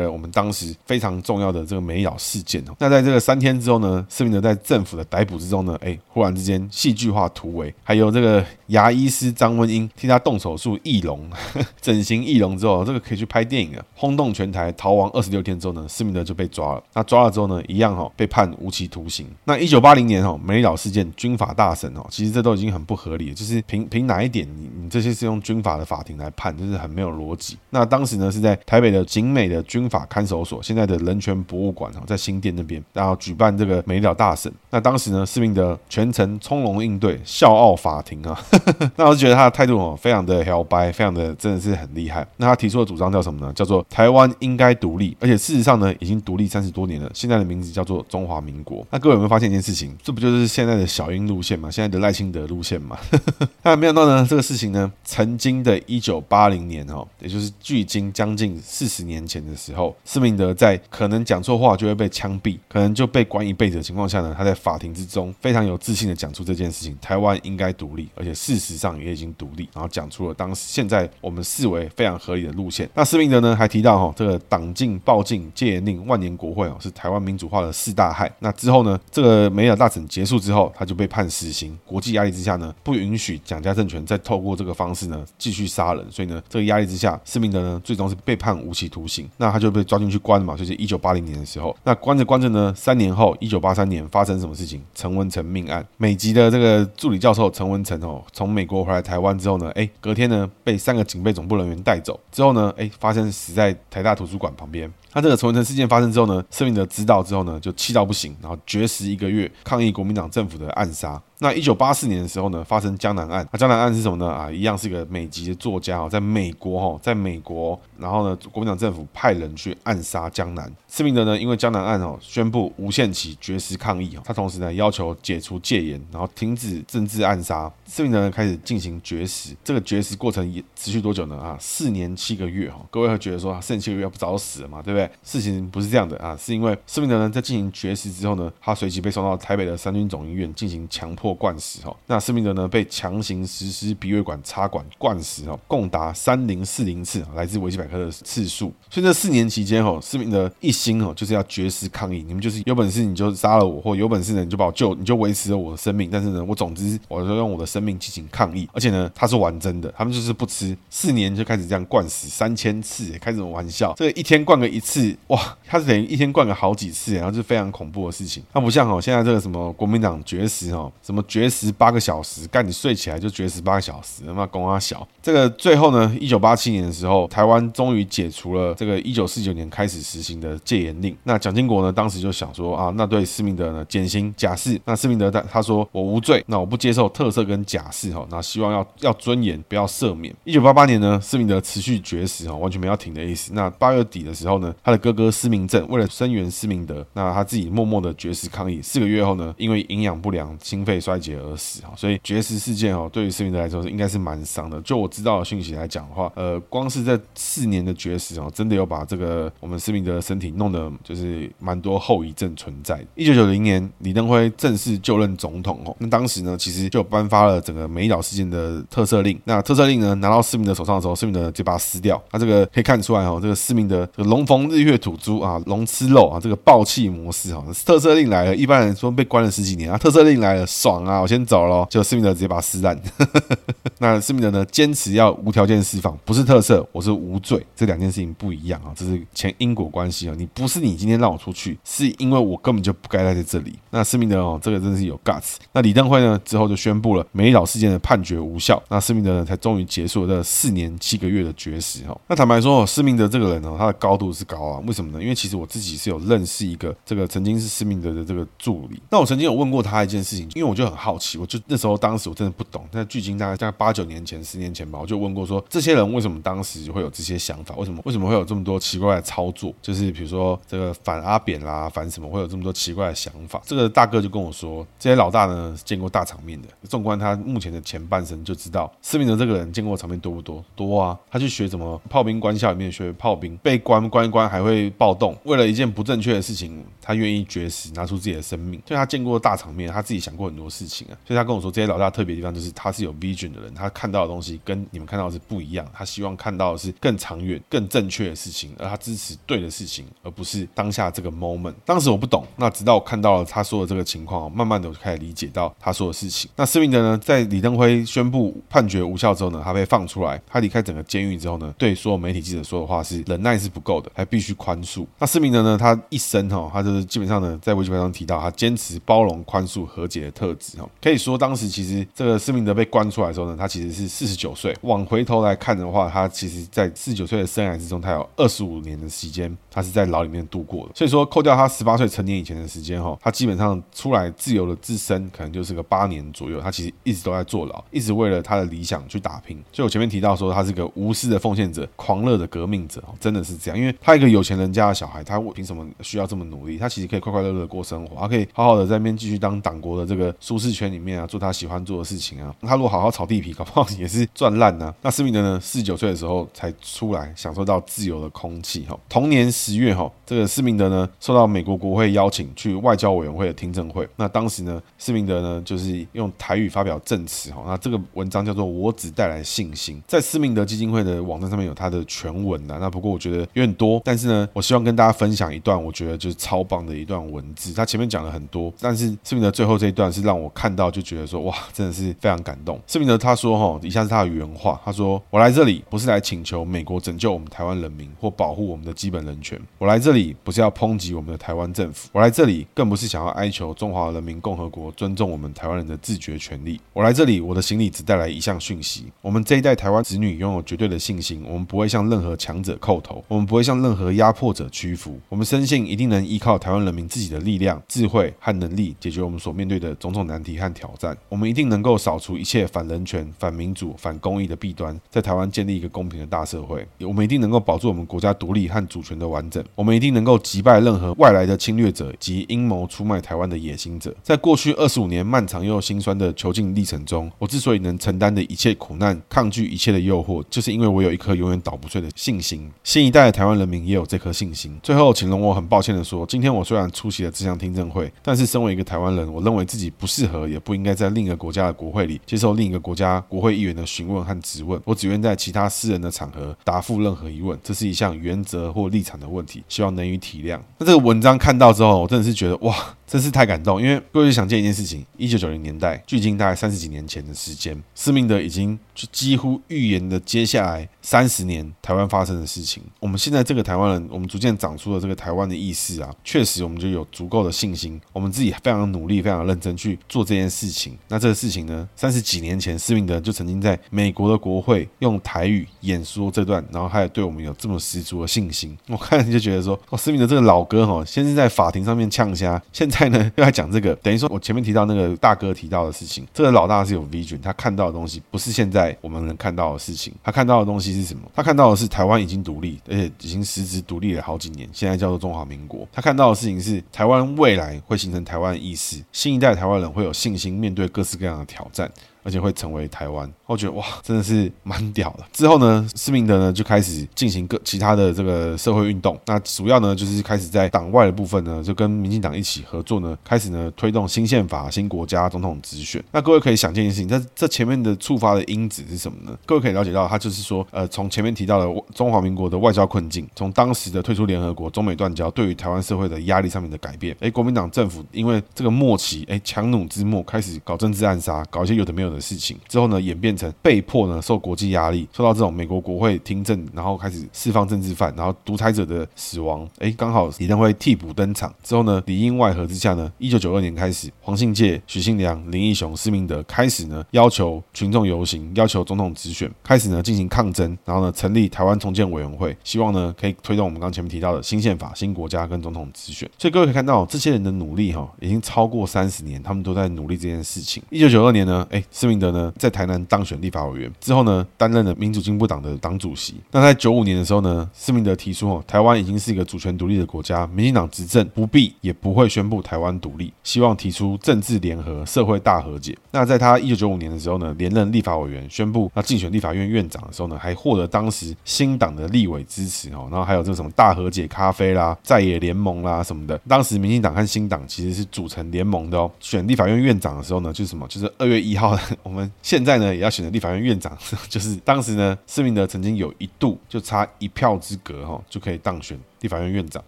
[SPEAKER 1] 了我们当时非常重要的这个美丽岛事件哦。那在这个三天之后呢，施明德在政府的逮捕之中呢，哎，忽然之间戏剧化突围，还有这个牙医师张文英替他动手术易容，整形易容之后，这个可以去拍电影了，轰动全台，逃亡二十六天之后呢，施明德就被抓了。那抓了之后呢，一样哈被判无期徒刑。那一九八零年哈美丽岛事件军法大审哦，其实这都已经很不合理了，就是凭凭哪一点你你这些是用军法的法庭来判，就是很没有逻辑。那当当时呢是在台北的景美的军法看守所，现在的人权博物馆哈，在新店那边，然后举办这个美丽岛大审。那当时呢，市民的全程从容应对，笑傲法庭啊。那我就觉得他的态度哦，非常的摇摆，非常的真的是很厉害。那他提出的主张叫什么呢？叫做台湾应该独立，而且事实上呢，已经独立三十多年了。现在的名字叫做中华民国。那各位有没有发现一件事情？这不就是现在的小英路线嘛？现在的赖清德路线嘛？那没想到呢，这个事情呢，曾经的一九八零年哦，也就是距今将近四十年前的时候，施明德在可能讲错话就会被枪毙，可能就被关一辈子的情况下呢，他在法庭之中非常有自信的讲出这件事情：台湾应该独立，而且事实上也已经独立，然后讲出了当时现在我们视为非常合理的路线。那施明德呢，还提到哈，这个党禁、报禁、戒严令、万年国会哦，是台湾民主化的四大害。那之后呢，这个美丽岛大审结束之后，他就被判死刑。国际压力之下呢，不允许蒋家政权再透过这个方式呢继续杀人，所以呢，这个压力之下，施明德呢最终是被判无期徒刑。那他就被抓进去关了嘛，就是一九八零年的时候。那关着关着呢，三年后，一九八三年发生什么事情？陈文成命案，美籍的这个助理教授陈文成哦，从美国回来台湾之后呢，哎，隔天呢被三个警备总部人员带走，之后呢，哎，发生死在台大图书馆旁边。那这个陈文成事件发生之后呢，施明德知道之后呢，就气到不行，然后绝食一个月，抗议国民党政府的暗杀。那一九八四年的时候呢，发生江南案。那江南案是什么呢？啊，一样是一个美籍的作家哦，在美国哈，在美国，然后呢，国民党政府派人去暗杀江南。施明德呢，因为江南案哦，宣布无限期绝食抗议哦。他同时呢，要求解除戒严，然后停止政治暗杀。施明德呢，开始进行绝食。这个绝食过程也持续多久呢？啊，四年七个月哈。各位会觉得说，四年七个月不早死了嘛？对不对？事情不是这样的啊，是因为施明德呢，在进行绝食之后呢，他随即被送到台北的三军总医院进行强迫灌食哈，那施明德呢被强行实施鼻胃管插管灌食哈，共达三零四零次，来自维基百科的次数。所以这四年期间哈，施明德一心哦就是要绝食抗议，你们就是有本事你就杀了我，或有本事呢你就把我救，你就维持了我的生命。但是呢，我总之我就用我的生命进行抗议。而且呢，他是玩真的，他们就是不吃，四年就开始这样灌食三千次，开什么玩笑？这个一天灌个一次，哇，他是等于一天灌个好几次，然后是非常恐怖的事情。他不像哦现在这个什么国民党绝食哦，什么绝食。八个小时，干你睡起来就绝食八个小时，他妈公阿小。这个最后呢，一九八七年的时候，台湾终于解除了这个一九四九年开始实行的戒严令。那蒋经国呢，当时就想说啊，那对施明德呢减刑假释。那施明德他他说我无罪，那我不接受特赦跟假释哈，那希望要要尊严，不要赦免。一九八八年呢，施明德持续绝食哈，完全没有停的意思。那八月底的时候呢，他的哥哥施明正为了声援施明德，那他自己默默的绝食抗议。四个月后呢，因为营养不良、心肺衰衰竭而死哈。所以绝食事件哦，对于施明德来说是应该是蛮伤的。就我知道的讯息来讲的话，呃，光是这四年的绝食哦，真的有把这个我们施明德的身体弄得就是蛮多后遗症存在。一九九零年，李登辉正式就任总统哦，那当时呢，其实就颁发了整个美岛事件的特赦令。那特赦令呢，拿到施明德手上的时候，施明德就把它撕掉。那这个可以看出来哦，这个施明德这个龙逢日月吐珠啊，龙吃肉啊，这个爆气模式哈。特赦令来了，一般人说被关了十几年啊，特赦令来了，爽啊，我先走了。结果施明德直接把它撕烂。那施密德呢，坚持要无条件释放，不是特色，我是无罪，这两件事情不一样啊，这是前因果关系啊。你不是你今天让我出去，是因为我根本就不该待在这里。那施密德哦，这个真的是有 guts。那李登辉呢，之后就宣布了美岛事件的判决无效，那施密德呢，才终于结束了这四年七个月的绝食哈。那坦白说，施明德这个人哦，他的高度是高啊，为什么呢？因为其实我自己是有认识一个这个曾经是施明德的这个助理。那我曾经有问过他一件事情，因为我就很好奇，我就那时候当时我真的不懂。那距今大概大概八九年前、十年前吧，我就问过说，这些人为什么当时会有这些想法？为什么为什么会有这么多奇怪的操作？就是比如说这个反阿扁啦，反什么会有这么多奇怪的想法？这个大哥就跟我说，这些老大呢见过大场面的，纵观他目前的前半生就知道，施明德这个人见过场面多不多？多啊！他去学什么炮兵官校里面学炮兵，被关关一关还会暴动，为了一件不正确的事情，他愿意绝食，拿出自己的生命。所以他见过大场面，他自己想过很多事情啊。所以他跟我说，这些老大特别的地方就是他是有 vision 的人，他看到的东西跟你们看到的是不一样。他希望看到的是更长远、更正确的事情，而他支持对的事情，而不是当下这个 moment。当时我不懂，那直到我看到了他说的这个情况，慢慢的我就开始理解到他说的事情。那施明德呢，在李登辉宣布判决无效之后呢，他被放出来。他离开整个监狱之后呢，对所有媒体记者说的话是忍耐是不够的，还必须宽恕。那施明德呢，他一生哈，他就是基本上呢，在维基百科上提到他坚持包容、宽恕、和解的特质可以说当时其实这个施明德被关出来的时候呢，他其实是四十九岁。往回头来看的话，他其实在四十九岁的生涯之中，他有二十五年的时间，他是在牢里面度过的。所以说，扣掉他十八岁成年以前的时间哈，他基本上出来自由的自身可能就是个八年左右。他其实一直都在坐牢，一直为了他的理想去打拼。所以我前面提到说，他是个无私的奉献者、狂热的革命者，真的是这样。因为他一个有钱人家的小孩，他凭什么需要这么努力？他其实可以快快乐乐的过生活，他可以好好的在那边继续当党国的这个舒适圈里面啊，做他喜欢做的事情啊。他如果好好炒地皮，搞不好也是赚烂呐。那施明德呢，四十九岁的时候才出来享受到自由的空气哈。同年十月哈，这个施明德呢受到美国国会邀请去外交委员会的听证会。那当时呢，施明德呢就是用台语发表证词哈。那这个文章叫做《我只带来信心》，在施明德基金会的网站上面有他的全文呐。那不过我觉得有点多，但是呢，我希望跟大家分享一段我觉得就是超棒的一段文字。他前面讲了很多，但是施明德最后这一段是让我看到就觉得说哇，真的是非常感动。施明德他说哈，以下是他的原话，他说：“我来这里不是来请求美国拯救我们台湾人民或保护我们的基本人权，我来这里不是要抨击我们的台湾政府，我来这里更不是想要哀求中华人民共和国尊重我们台湾人的自决权利。我来这里，我的行李只带来一项讯息：我们这一代台湾子女拥有绝对的信心，我们不会向任何强者叩头，我们不会向任何压迫者屈服，我们深信一定能依靠台湾人民自己的力量、智慧和能力，解决我们所面对的种种难题和挑战。我们一定能够扫除一切反人权、反民主、反公益的弊端，在台湾建立一个公平的大社会。我们一定能够保住我们国家独立和主权的完整。我们一定能够击败任何外来的侵略者及阴谋出卖台湾的野心者。在过去二十五年漫长又心酸的囚禁历程中，我之所以能承担的一切苦难，抗拒一切的诱惑，就是因为我有一颗永远倒不碎的信心。新一代的台湾人民也有这颗信心。最后，请容我很抱歉地说，今天我虽然出席了这项听证会，但是身为一个台湾人，我认为自己不是适合，也不应该在另一个国家的国会里接受另一个国家国会议员的询问和质问。我只愿在其他私人的场合答复任何疑问。这是一项原则或立场的问题，希望能予体谅。那这个文章看到之后，我真的是觉得哇，真是太感动。因为各位想见一件事情：一九九零年代，距今大概三十几年前的时间，斯明德已经就几乎预言了接下来三十年台湾发生的事情。我们现在这个台湾人，我们逐渐长出了这个台湾的意识啊，确实我们就有足够的信心，我们自己非常努力、非常认真去做这件事情。那这个事情呢，三十几年前斯明德就曾经在美国的国会用台语演说这段，然后他也对我们有这么十足的信心。我看就觉得说，哦，斯明德这个老哥哈，先是在法庭上面呛虾，现在 又来讲这个，等于说我前面提到那个大哥提到的事情，这个老大是有 vision，他看到的东西不是现在我们能看到的事情，他看到的东西是什么？他看到的是台湾已经独立，而且已经实质独立了好几年，现在叫做中华民国。他看到的事情是台湾未来会形成台湾意识，新一代台湾人会有信心面对各式各样的挑战。而且会成为台湾，我觉得哇，真的是蛮屌的。之后呢，施明德呢就开始进行各其他的这个社会运动。那主要呢就是开始在党外的部分呢，就跟民进党一起合作呢，开始呢推动新宪法、新国家、总统直选。那各位可以想见一件事情，这这前面的触发的因子是什么呢？各位可以了解到，他就是说，呃，从前面提到的中华民国的外交困境，从当时的退出联合国、中美断交，对于台湾社会的压力上面的改变。哎，国民党政府因为这个末期，哎，强弩之末，开始搞政治暗杀，搞一些有的没有的事情之后。呢，演变成被迫呢，受国际压力，受到这种美国国会听证，然后开始释放政治犯，然后独裁者的死亡，哎，刚好李登辉替补登场之后呢，里应外合之下呢，一九九二年开始，黄信介、许信良、林义雄、施明德开始呢，要求群众游行，要求总统直选，开始呢进行抗争，然后呢成立台湾重建委员会，希望呢可以推动我们刚前面提到的新宪法、新国家跟总统直选。所以各位可以看到，这些人的努力哈，已经超过三十年，他们都在努力这件事情。一九九二年呢，哎，施明德呢在台南当选立法委员之后呢，担任了民主进步党的党主席。那在九五年的时候呢，施明德提出哦，台湾已经是一个主权独立的国家，民进党执政不必也不会宣布台湾独立，希望提出政治联合、社会大和解。那在他一九九五年的时候呢，连任立法委员，宣布那竞选立法院院长的时候呢，还获得当时新党的立委支持哦。然后还有这什么大和解咖啡啦、在野联盟啦什么的。当时民进党和新党其实是组成联盟的哦。选立法院院长的时候呢，就是什么？就是二月一号，我们现在。呢，也要选择立法院院长，就是当时呢，施明德曾经有一度就差一票之隔哈，就可以当选。立法院院长，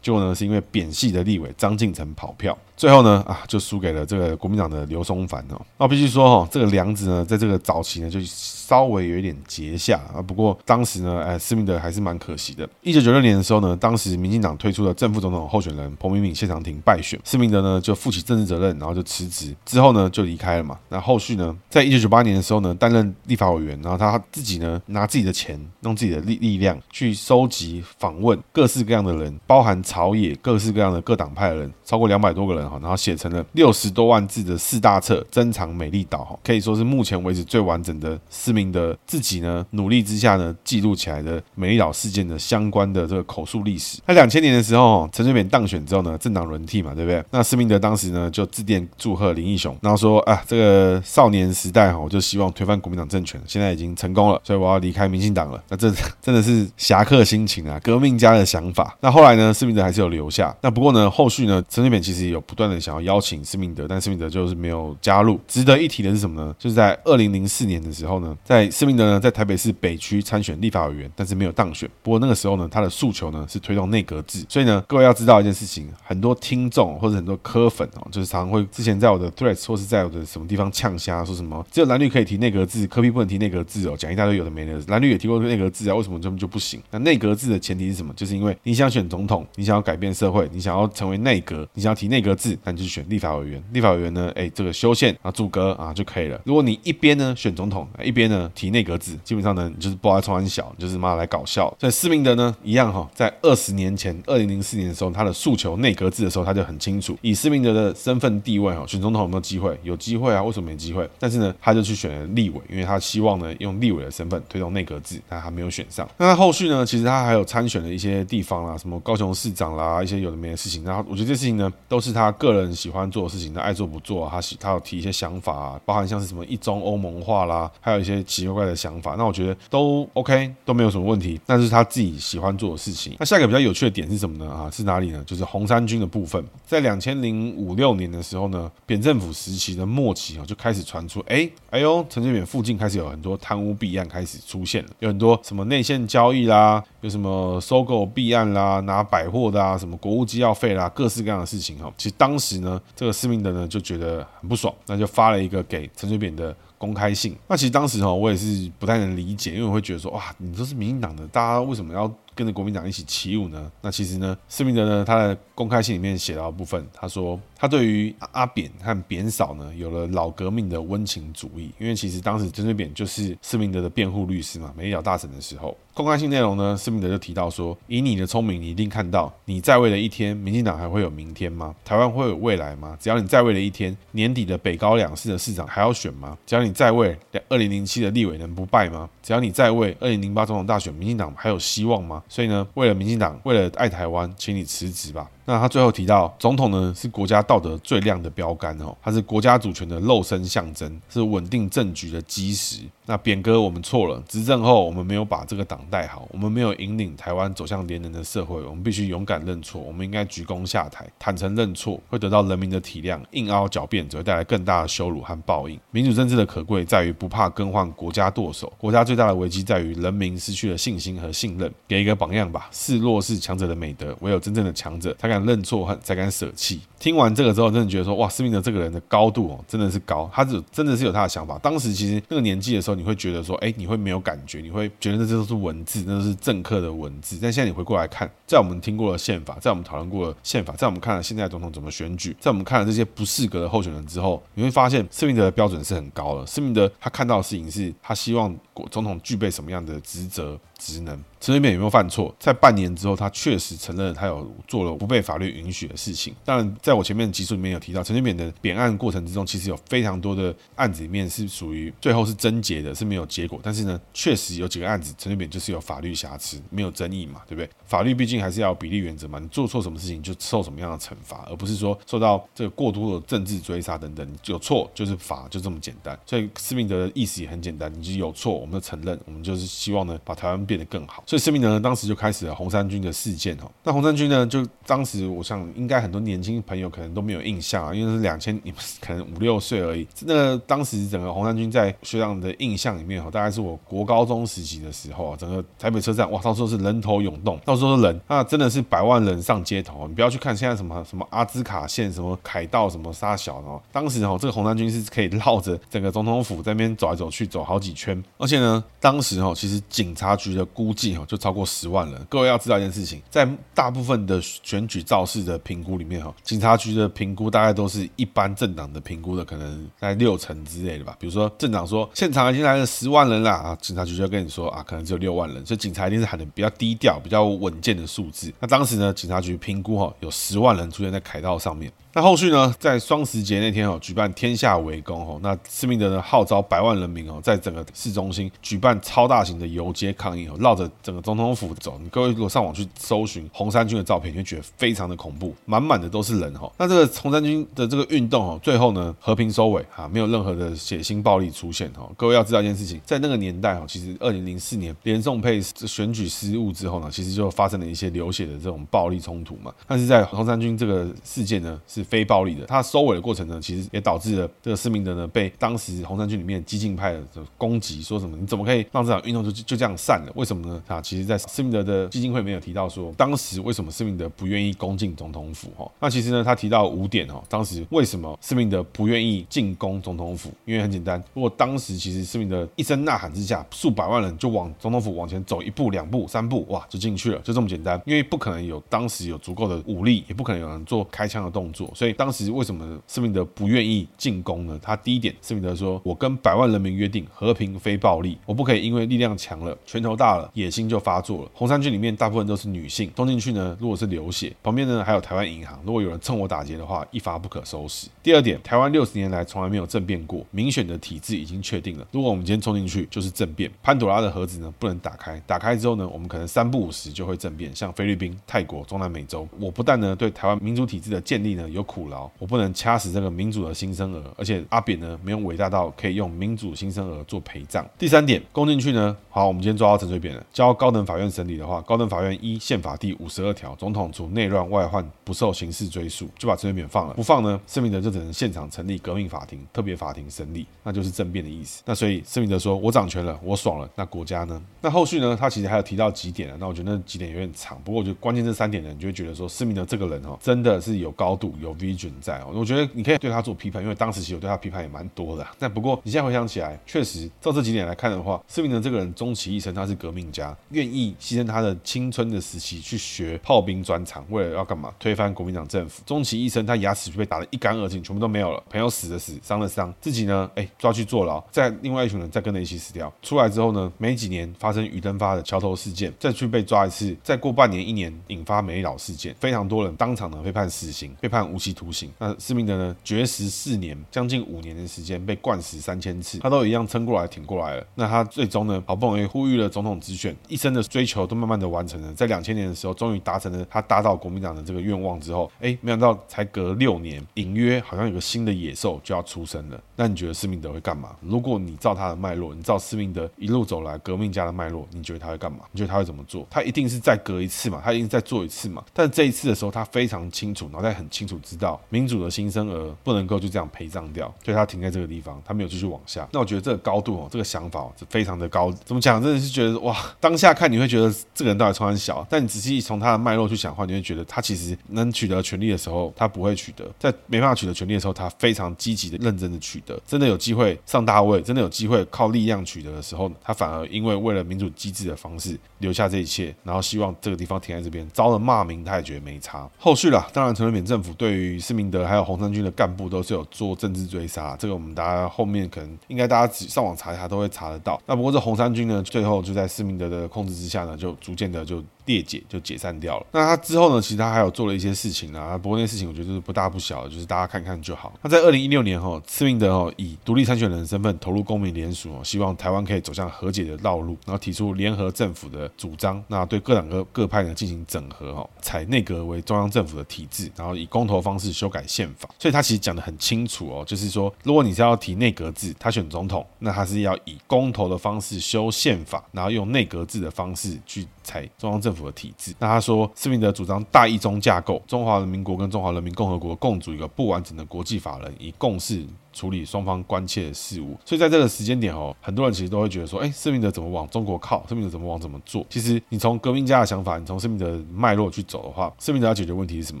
[SPEAKER 1] 结果呢是因为扁系的立委张进成跑票，最后呢啊就输给了这个国民党的刘松藩哦。那必须说哈，这个梁子呢在这个早期呢就稍微有一点结下啊。不过当时呢，哎，施明德还是蛮可惜的。一九九六年的时候呢，当时民进党推出了正副总统候选人彭明敏谢长廷败选，施明德呢就负起政治责任，然后就辞职，之后呢就离开了嘛。那后续呢，在一九九八年的时候呢，担任立法委员，然后他自己呢拿自己的钱，用自己的力力量去收集访问各式各样的。人包含朝野各式各样的各党派的人，超过两百多个人哈，然后写成了六十多万字的四大册《珍藏美丽岛》哈，可以说是目前为止最完整的施明德自己呢努力之下呢记录起来的美丽岛事件的相关的这个口述历史。那两千年的时候，陈水扁当选之后呢，政党轮替嘛，对不对？那施明德当时呢就致电祝贺林义雄，然后说啊，这个少年时代哈，我就希望推翻国民党政权，现在已经成功了，所以我要离开民进党了。那这真的是侠客心情啊，革命家的想法。那后来呢，施明德还是有留下。那不过呢，后续呢，陈水扁其实有不断的想要邀请施明德，但施明德就是没有加入。值得一提的是什么呢？就是在二零零四年的时候呢，在施明德呢在台北市北区参选立法委员，但是没有当选。不过那个时候呢，他的诉求呢是推动内阁制。所以呢，各位要知道一件事情，很多听众或者很多科粉哦，就是常常会之前在我的 Threads 或是在我的什么地方呛瞎，说什么只有蓝绿可以提内阁制，柯 P 不能提内阁制哦，讲一大堆有的没的。蓝绿也提过内阁制啊，为什么这么就不行？那内阁制的前提是什么？就是因为你想选总统。你想要改变社会，你想要成为内阁，你想要提内阁制，那你就选立法委员。立法委员呢，哎，这个修宪啊，组阁啊就可以了。如果你一边呢选总统，一边呢提内阁制，基本上呢你就是不爱冲三小，就是妈来搞笑。所以施明德呢一样哈，在二十年前，二零零四年的时候，他的诉求内阁制的时候，他就很清楚，以施明德的身份地位哈，选总统有没有机会？有机会啊，为什么没机会？但是呢，他就去选了立委，因为他希望呢用立委的身份推动内阁制，但他没有选上。那他后续呢，其实他还有参选的一些地方啦，什么高雄市长啦。一些有的没的事情，然后我觉得这事情呢，都是他个人喜欢做的事情，他爱做不做，他喜他有提一些想法啊，包含像是什么一中欧盟化啦，还有一些奇奇怪怪的想法，那我觉得都 OK，都没有什么问题，那是他自己喜欢做的事情。那下一个比较有趣的点是什么呢？啊，是哪里呢？就是红衫军的部分，在两千零五六年的时候呢，扁政府时期的末期啊，就开始传出，哎哎呦，陈水扁附近开始有很多贪污弊案开始出现了，有很多什么内线交易啦，有什么收购弊案啦，拿百货的啊，什么。国务机要费啦，各式各样的事情哈。其实当时呢，这个施明德呢就觉得很不爽，那就发了一个给陈水扁的公开信。那其实当时哈，我也是不太能理解，因为我会觉得说，哇，你都是民进党的，大家为什么要？跟着国民党一起起舞呢？那其实呢，施明德呢，他的公开信里面写到部分，他说他对于阿扁和扁嫂呢，有了老革命的温情主义。因为其实当时陈水扁就是施明德的辩护律师嘛，美丽岛大臣的时候，公开信内容呢，施明德就提到说，以你的聪明，你一定看到，你在位的一天，民进党还会有明天吗？台湾会有未来吗？只要你在位的一天，年底的北高两市的市长还要选吗？只要你在位，二零零七的立委能不败吗？只要你在位，二零零八总统大选，民进党还有希望吗？所以呢，为了民进党，为了爱台湾，请你辞职吧。那他最后提到，总统呢是国家道德最亮的标杆哦，他是国家主权的肉身象征，是稳定政局的基石。那扁哥，我们错了，执政后我们没有把这个党带好，我们没有引领台湾走向连任的社会，我们必须勇敢认错，我们应该鞠躬下台，坦诚认错，会得到人民的体谅。硬凹狡辩只会带来更大的羞辱和报应。民主政治的可贵在于不怕更换国家舵手，国家最大的危机在于人民失去了信心和信任。给一个榜样吧，示弱是强者的美德，唯有真正的强者才敢认错，才敢舍弃。听完这个之后，真的觉得说，哇，施明德这个人的高度哦，真的是高，他是真的是有他的想法。当时其实那个年纪的时候，你会觉得说，哎，你会没有感觉，你会觉得这都是文字，那都是政客的文字。但现在你回过来看，在我们听过了宪法，在我们讨论过了宪法，在我们看了现在总统怎么选举，在我们看了这些不适格的候选人之后，你会发现施明德的标准是很高的。施明德他看到的事情是他希望总统具备什么样的职责。职能，陈水扁有没有犯错？在半年之后，他确实承认他有做了不被法律允许的事情。当然，在我前面的集数里面有提到，陈水扁的扁案过程之中，其实有非常多的案子里面是属于最后是侦结的，是没有结果。但是呢，确实有几个案子，陈水扁就是有法律瑕疵，没有争议嘛，对不对？法律毕竟还是要有比例原则嘛，你做错什么事情就受什么样的惩罚，而不是说受到这个过多的政治追杀等等。有错就是罚，就这么简单。所以施明德的意思也很简单，你就有错，我们就承认，我们就是希望呢，把台湾变变得更好。所以施明德呢，当时就开始了红衫军的事件哦。那红衫军呢，就当时我想应该很多年轻朋友可能都没有印象啊，因为是两千，你们可能五六岁而已。那当时整个红衫军在学长的印象里面哈，大概是我国高中时期的时候啊，整个台北车站哇，到时候是人头涌动，到时候是人，那真的是百万人上街头。你不要去看现在什么什么阿兹卡线、什么凯道、什么沙小哦，当时哦，这个红衫军是可以绕着整个总统府在那边走来走去，走好几圈。而且呢，当时哦，其实警察局的估计哦，就超过十万人。各位要知道一件事情，在大部分的选举造势的评估里面，哈，警察局的评估大概都是一般政党的评估的可能在六成之类的吧。比如说政党说现场已经来了十万人了啊，警察局就跟你说啊，可能只有六万人，所以警察一定是喊的比较低调、比较稳健的数字。那当时呢，警察局评估哈，有十万人出现在凯道上面。那后续呢，在双十节那天哦，举办天下围攻哦，那施明德呢号召百万人民哦，在整个市中心举办超大型的游街抗议哦，绕着整个总统府走。你各位如果上网去搜寻红衫军的照片，你会觉得非常的恐怖，满满的都是人哈。那这个红衫军的这个运动哦，最后呢和平收尾啊，没有任何的血腥暴力出现哈。各位要知道一件事情，在那个年代哦，其实二零零四年连宋配选举失误之后呢，其实就发生了一些流血的这种暴力冲突嘛。但是在红衫军这个事件呢，是非暴力的，他收尾的过程呢，其实也导致了这个施明德呢被当时红衫军里面激进派的攻击，说什么你怎么可以让这场运动就就这样散了？为什么呢？啊，其实，在施明德的基金会没有提到说，当时为什么施明德不愿意攻进总统府？哈，那其实呢，他提到五点哈，当时为什么施明德不愿意进攻总统府？因为很简单，如果当时其实施明德一声呐喊之下，数百万人就往总统府往前走一步、两步、三步，哇，就进去了，就这么简单。因为不可能有当时有足够的武力，也不可能有人做开枪的动作，所以当时。为什么施明德不愿意进攻呢？他第一点，施明德说：“我跟百万人民约定和平非暴力，我不可以因为力量强了、拳头大了，野心就发作了。”红衫军里面大部分都是女性，冲进去呢，如果是流血，旁边呢还有台湾银行，如果有人趁火打劫的话，一发不可收拾。第二点，台湾六十年来从来没有政变过，民选的体制已经确定了。如果我们今天冲进去，就是政变。潘朵拉的盒子呢不能打开，打开之后呢，我们可能三不五时就会政变，像菲律宾、泰国、中南美洲。我不但呢对台湾民主体制的建立呢有苦劳。我不能掐死这个民主的新生儿，而且阿扁呢没有伟大到可以用民主新生儿做陪葬。第三点，攻进去呢，好，我们今天抓到陈水扁了，交高等法院审理的话，高等法院依宪法第五十二条，总统除内乱外患不受刑事追诉，就把陈水扁放了。不放呢，施明德就只能现场成立革命法庭、特别法庭审理，那就是政变的意思。那所以施明德说，我掌权了，我爽了，那国家呢？那后续呢？他其实还有提到几点啊？那我觉得那几点有点长，不过我觉得关键这三点呢，你就会觉得说，施明德这个人哦，真的是有高度、有 vision 在哦。我觉得你可以对他做批判，因为当时其实我对他批判也蛮多的。但不过你现在回想起来，确实照这几点来看的话，施明德这个人终其一生他是革命家，愿意牺牲他的青春的时期去学炮兵专长，为了要干嘛？推翻国民党政府。终其一生，他牙齿就被打得一干二净，全部都没有了。朋友死的死，伤的伤，自己呢，哎，抓去坐牢，再另外一群人再跟着一起死掉。出来之后呢，没几年发生余登发的桥头事件，再去被抓一次，再过半年一年引发美老事件，非常多人当场呢被判死刑，被判无期徒刑。那施明德呢，绝食四年，将近五年的时间被灌死三千次，他都一样撑过来挺过来了。那他最终呢，好不容易呼吁了总统直选，一生的追求都慢慢的完成了，在两千年的时候，终于达成了他打倒国民党的这个愿望之后，哎，没想到才隔六年，隐约好像有个新的野兽就要出生了。那你觉得施明德会干嘛？如果你照他的脉络，你照施明德一路走来革命家的脉络，你觉得他会干嘛？你觉得他会怎么做？他一定是再隔一次嘛？他一定是再做一次嘛？但这一次的时候，他非常清楚，脑袋很清楚，知道民主的新生儿不能够就这样陪葬掉，所以他停在这个地方，他没有继续往下。那我觉得这个高度哦，这个想法是非常的高。怎么讲？真的是觉得哇，当下看你会觉得这个人到底从很小，但你仔细从他的脉络去想的话，你会觉得他其实能取得权力的时候，他不会取得；在没办法取得权力的时候，他非常积极的、认真的取得。真的有机会上大位，真的有机会靠力量取得的时候，他反而因为为了民主机制的方式留下这一切，然后希望这个地方停在这边，遭了骂名，他也觉得没差。后续啦，当然陈水扁政府对对于施明德还有红三军的干部都是有做政治追杀，这个我们大家后面可能应该大家上网查一下都会查得到。那不过这红三军呢，最后就在施明德的控制之下呢，就逐渐的就。裂解就解散掉了。那他之后呢？其实他还有做了一些事情啊。不过那事情我觉得就是不大不小，就是大家看看就好。那在二零一六年哈，施明德哦以独立参选人的身份投入公民联署，希望台湾可以走向和解的道路，然后提出联合政府的主张。那对各党各各派呢进行整合哦，采内阁为中央政府的体制，然后以公投方式修改宪法。所以他其实讲得很清楚哦，就是说如果你是要提内阁制，他选总统，那他是要以公投的方式修宪法，然后用内阁制的方式去裁中央政府的体制。那他说，斯宾德主张大一中架构，中华人民国跟中华人民共和国共组一个不完整的国际法人，以共是。处理双方关切的事务，所以在这个时间点哦，很多人其实都会觉得说，哎，施明德怎么往中国靠？施明德怎么往怎么做？其实你从革命家的想法，你从施明德的脉络去走的话，施明德要解决问题是什么？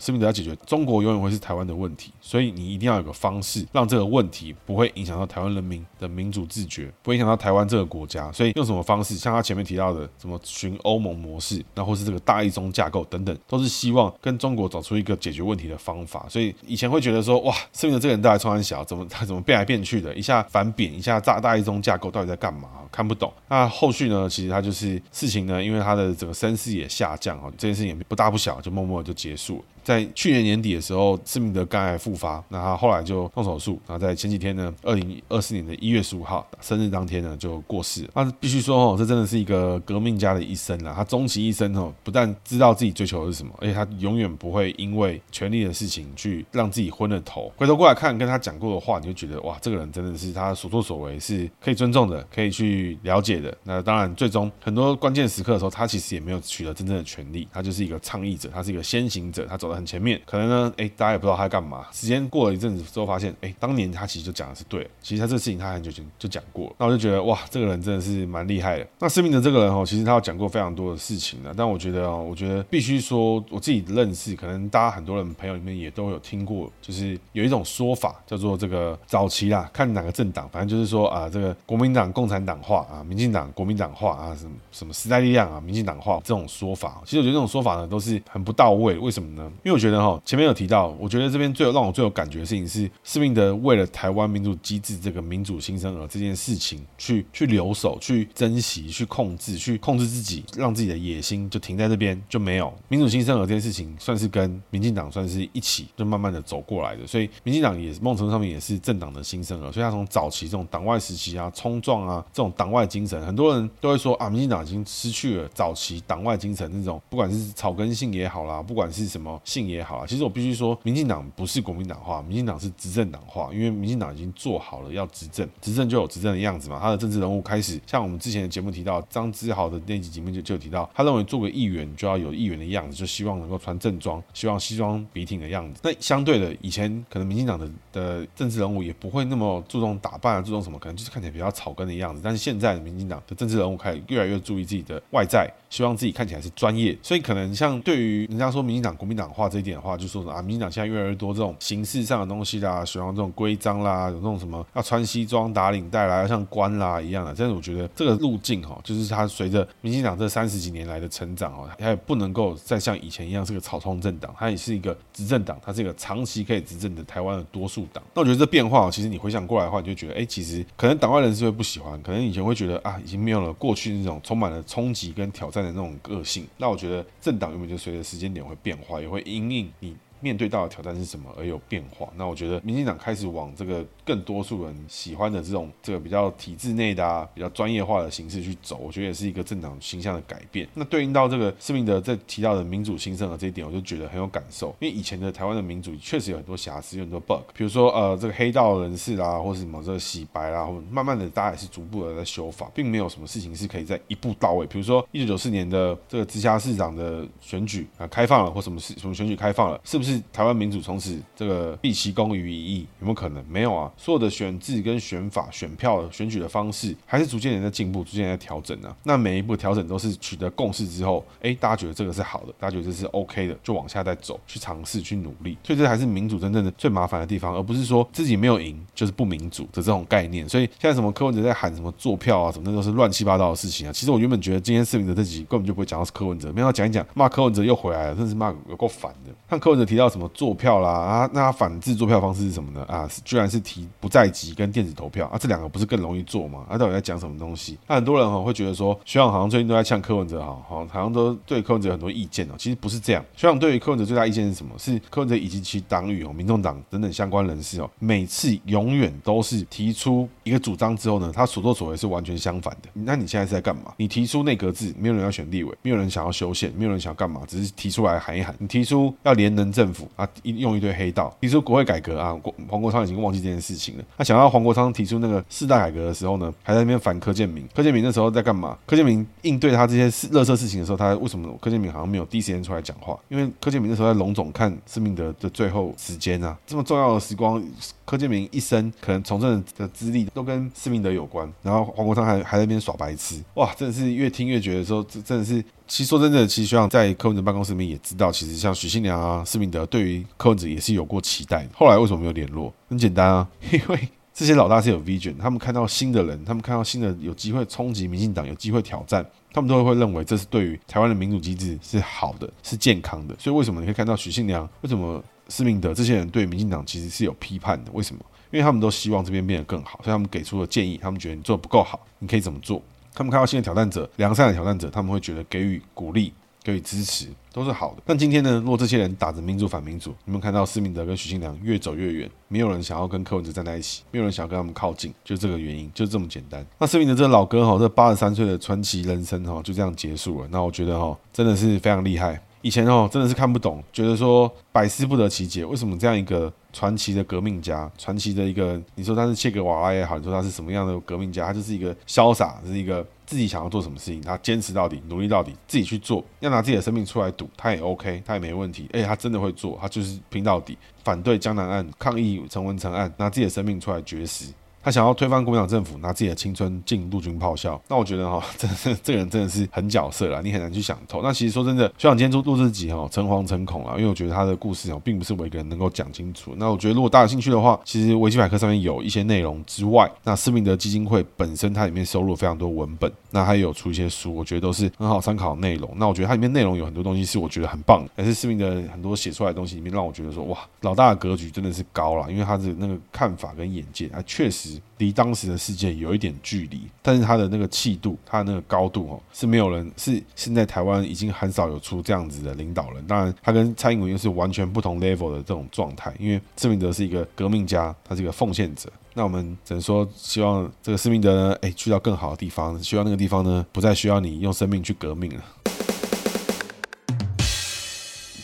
[SPEAKER 1] 施明德要解决中国永远会是台湾的问题，所以你一定要有个方式，让这个问题不会影响到台湾人民的民主自觉，不会影响到台湾这个国家。所以用什么方式？像他前面提到的，什么循欧盟模式，那或是这个大一中架构等等，都是希望跟中国找出一个解决问题的方法。所以以前会觉得说，哇，施明德这个人到底冲三小，怎么他 怎么变来变去？的一下反扁，一下炸大一中架构到底在干嘛？看不懂。那后续呢？其实他就是事情呢，因为他的整个声势也下降哦，这件事情也不大不小，就默默就结束了。在去年年底的时候，斯密德肝癌复发，那他后来就动手术，然后在前几天呢，二零二四年的一月十五号生日当天呢，就过世。那必须说哦，这真的是一个革命家的一生啊！他终其一生哦，不但知道自己追求的是什么，而且他永远不会因为权力的事情去让自己昏了头。回头过来看跟他讲过的话，你就觉得哇，这个人真的是他所作所为是可以尊重的，可以去了解的。那当然，最终很多关键时刻的时候，他其实也没有取得真正的权利，他就是一个倡议者，他是一个先行者，他走的。很前面，可能呢，哎，大家也不知道他在干嘛。时间过了一阵子之后，发现，哎，当年他其实就讲的是对。其实他这个事情他很久前就讲过。那我就觉得，哇，这个人真的是蛮厉害的。那施明德这个人哦，其实他有讲过非常多的事情的。但我觉得哦，我觉得必须说，我自己认识，可能大家很多人朋友里面也都有听过，就是有一种说法叫做这个早期啦，看哪个政党，反正就是说啊，这个国民党共产党化啊，民进党国民党化啊，什么什么时代力量啊，民进党化这种说法。其实我觉得这种说法呢，都是很不到位。为什么呢？因为我觉得哈，前面。有提到，我觉得这边最有让我最有感觉的事情是施明德为了台湾民主机制这个民主新生儿这件事情去去留守、去珍惜、去控制、去控制自己，让自己的野心就停在这边就没有民主新生儿这件事情，算是跟民进党算是一起就慢慢的走过来的。所以民进党也某种程上面也是政党的新生儿，所以他从早期这种党外时期啊、冲撞啊这种党外精神，很多人都会说啊，民进党已经失去了早期党外精神那种，不管是草根性也好啦，不管是什么性也好啊，其实我。必须说，民进党不是国民党化，民进党是执政党化，因为民进党已经做好了要执政，执政就有执政的样子嘛。他的政治人物开始，像我们之前的节目提到，张之豪的那集节目就就提到，他认为做个议员就要有议员的样子，就希望能够穿正装，希望西装笔挺的样子。那相对的，以前可能民进党的的政治人物也不会那么注重打扮啊，注重什么，可能就是看起来比较草根的样子。但是现在民进党的政治人物开始越来越注意自己的外在。希望自己看起来是专业，所以可能像对于人家说民进党国民党化这一点的话，就说啊，民进党现在越来越多这种形式上的东西啦，喜欢这种规章啦，有那种什么要穿西装打领带啦，要像官啦一样的。但是我觉得这个路径哈，就是它随着民进党这三十几年来的成长哦，它也不能够再像以前一样是个草创政党，它也是一个执政党，它是一个长期可以执政的台湾的多数党。那我觉得这变化，其实你回想过来的话，你就觉得哎，其实可能党外人士会不喜欢，可能以前会觉得啊，已经没有了过去那种充满了冲击跟挑战的那种个性。那我觉得政党原本就随着时间点会变化，也会因应你。面对到的挑战是什么而有变化？那我觉得民进党开始往这个更多数人喜欢的这种这个比较体制内的啊，比较专业化的形式去走，我觉得也是一个政党形象的改变。那对应到这个施明德在提到的民主新生的这一点，我就觉得很有感受。因为以前的台湾的民主确实有很多瑕疵，有很多 bug，比如说呃这个黑道人士啦，或是什么这个洗白啦，或慢慢的大家也是逐步的在修法，并没有什么事情是可以在一步到位。比如说一九九四年的这个直辖市长的选举啊开放了，或什么事什么选举开放了，是不是是台湾民主？从此这个毕其功于一役，有没有可能？没有啊，所有的选制跟选法、选票选举的方式，还是逐渐的在进步，逐渐在调整呢、啊。那每一步调整都是取得共识之后，哎，大家觉得这个是好的，大家觉得这是 OK 的，就往下再走，去尝试，去努力。所以这还是民主真正的最麻烦的地方，而不是说自己没有赢就是不民主的这种概念。所以现在什么柯文哲在喊什么做票啊，什么那都是乱七八糟的事情啊。其实我原本觉得今天视频的这集根本就不会讲到是柯文哲，没想到讲一讲骂柯文哲又回来了，真是骂有够烦的。看柯文哲提到什么做票。啦啊，那他反制作票方式是什么呢？啊，居然是提不在籍跟电子投票啊，这两个不是更容易做吗？啊，到底在讲什么东西？那很多人哈会觉得说，学长好像最近都在呛柯文哲哈，好像都对柯文哲很多意见哦。其实不是这样，学长对于柯文哲最大意见是什么？是柯文哲以及其党羽哦、民众党等等相关人士哦，每次永远都是提出一个主张之后呢，他所作所为是完全相反的。那你现在是在干嘛？你提出内阁制，没有人要选立委，没有人想要修宪，没有人想要干嘛，只是提出来喊一喊。你提出要联能政政府啊，一用一堆黑道。提出国会改革啊，黄国昌已经忘记这件事情了。他想到黄国昌提出那个四大改革的时候呢，还在那边反柯建铭。柯建铭那时候在干嘛？柯建铭应对他这些事、垃圾事情的时候，他为什么柯建铭好像没有第一时间出来讲话？因为柯建铭那时候在龙总看施明德的最后时间啊，这么重要的时光，柯建铭一生可能从政的资历都跟施明德有关。然后黄国昌还还在那边耍白痴，哇，真的是越听越觉得说，这真的是。其实说真的，其实学长在柯文哲办公室里面也知道，其实像许信良啊、施明德对于柯文哲也是有过期待。后来为什么没有联络？很简单啊，因为这些老大是有 vision，他们看到新的人，他们看到新的有机会冲击民进党、有机会挑战，他们都会认为这是对于台湾的民主机制是好的、是健康的。所以为什么你可以看到许信良、为什么施明德这些人对民进党其实是有批判的？为什么？因为他们都希望这边变得更好，所以他们给出了建议，他们觉得你做的不够好，你可以怎么做？他们看到新的挑战者、良善的挑战者，他们会觉得给予鼓励、给予支持都是好的。但今天呢，如果这些人打着民主反民主，你们看到施明德跟许信良越走越远，没有人想要跟柯文哲站在一起，没有人想要跟他们靠近，就这个原因，就这么简单。那施明德这个老哥哈，这八十三岁的传奇人生哈，就这样结束了。那我觉得哈，真的是非常厉害。以前哦，真的是看不懂，觉得说百思不得其解，为什么这样一个传奇的革命家，传奇的一个，你说他是切格瓦拉也好，你说他是什么样的革命家，他就是一个潇洒，是一个自己想要做什么事情，他坚持到底，努力到底，自己去做，要拿自己的生命出来赌，他也 OK，他也没问题，而且他真的会做，他就是拼到底，反对江南案，抗议陈文成案，拿自己的生命出来绝食。他想要推翻国民党政府，拿自己的青春进陆军炮校，那我觉得哈，真的这个人真的是很角色啦，你很难去想透。那其实说真的，学长今天录录这集哈，诚惶诚恐啦，因为我觉得他的故事哦，并不是我一个人能够讲清楚。那我觉得如果大家有兴趣的话，其实维基百科上面有一些内容之外，那施明德基金会本身它里面收录了非常多文本，那还有出一些书，我觉得都是很好参考的内容。那我觉得它里面内容有很多东西是我觉得很棒的，但是施明德很多写出来的东西里面让我觉得说哇，老大的格局真的是高了，因为他的那个看法跟眼界啊，确实离当时的世界有一点距离，但是他的那个气度，他的那个高度哦，是没有人是现在台湾已经很少有出这样子的领导人。当然，他跟蔡英文又是完全不同 level 的这种状态，因为施明德是一个革命家，他是一个奉献者。那我们只能说，希望这个施明德呢，哎，去到更好的地方，希望那个地方呢，不再需要你用生命去革命了。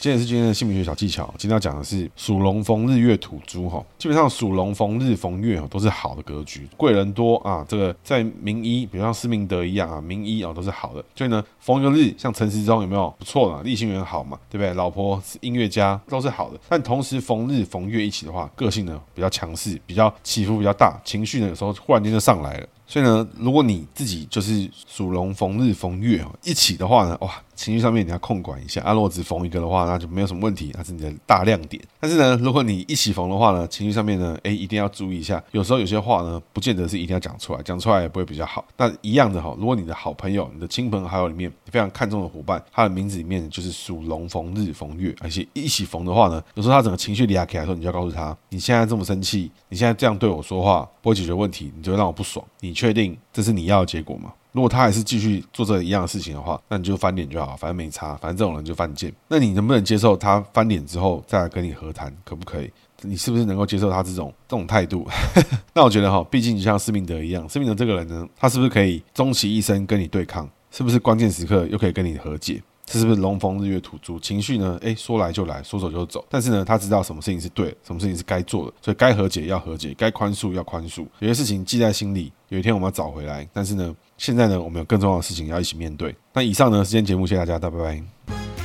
[SPEAKER 1] 今天是今天的姓名学小技巧。今天要讲的是属龙逢日月土猪哈，基本上属龙逢日逢月都是好的格局，贵人多啊。这个在名医，比如像施明德一样啊，名医啊都是好的。所以呢，逢一个日，像陈时中有没有不错的？立心缘好嘛，对不对？老婆是音乐家，都是好的。但同时逢日逢月一起的话，个性呢比较强势，比较起伏比较大，情绪呢有时候忽然间就上来了。所以呢，如果你自己就是属龙逢日逢月哦，一起的话呢，哇，情绪上面你要控管一下。啊，如果只逢一个的话，那就没有什么问题，那是你的大亮点。但是呢，如果你一起逢的话呢，情绪上面呢，哎，一定要注意一下。有时候有些话呢，不见得是一定要讲出来，讲出来也不会比较好。那一样的哈，如果你的好朋友、你的亲朋好友里面非常看重的伙伴，他的名字里面就是属龙逢日逢月，而且一起逢的话呢，有时候他整个情绪压起来的时候，你就要告诉他，你现在这么生气，你现在这样对我说话，不会解决问题，你就会让我不爽。你去确定这是你要的结果吗？如果他还是继续做这一样的事情的话，那你就翻脸就好，反正没差，反正这种人就犯贱。那你能不能接受他翻脸之后再来跟你和谈，可不可以？你是不是能够接受他这种这种态度？那我觉得哈，毕竟就像施明德一样，施明德这个人呢，他是不是可以终其一生跟你对抗？是不是关键时刻又可以跟你和解？这是不是龙逢日月土猪情绪呢？诶，说来就来，说走就走。但是呢，他知道什么事情是对，什么事情是该做的，所以该和解要和解，该宽恕要宽恕。有些事情记在心里，有一天我们要找回来。但是呢，现在呢，我们有更重要的事情要一起面对。那以上呢，是今天节目，谢谢，大家拜拜。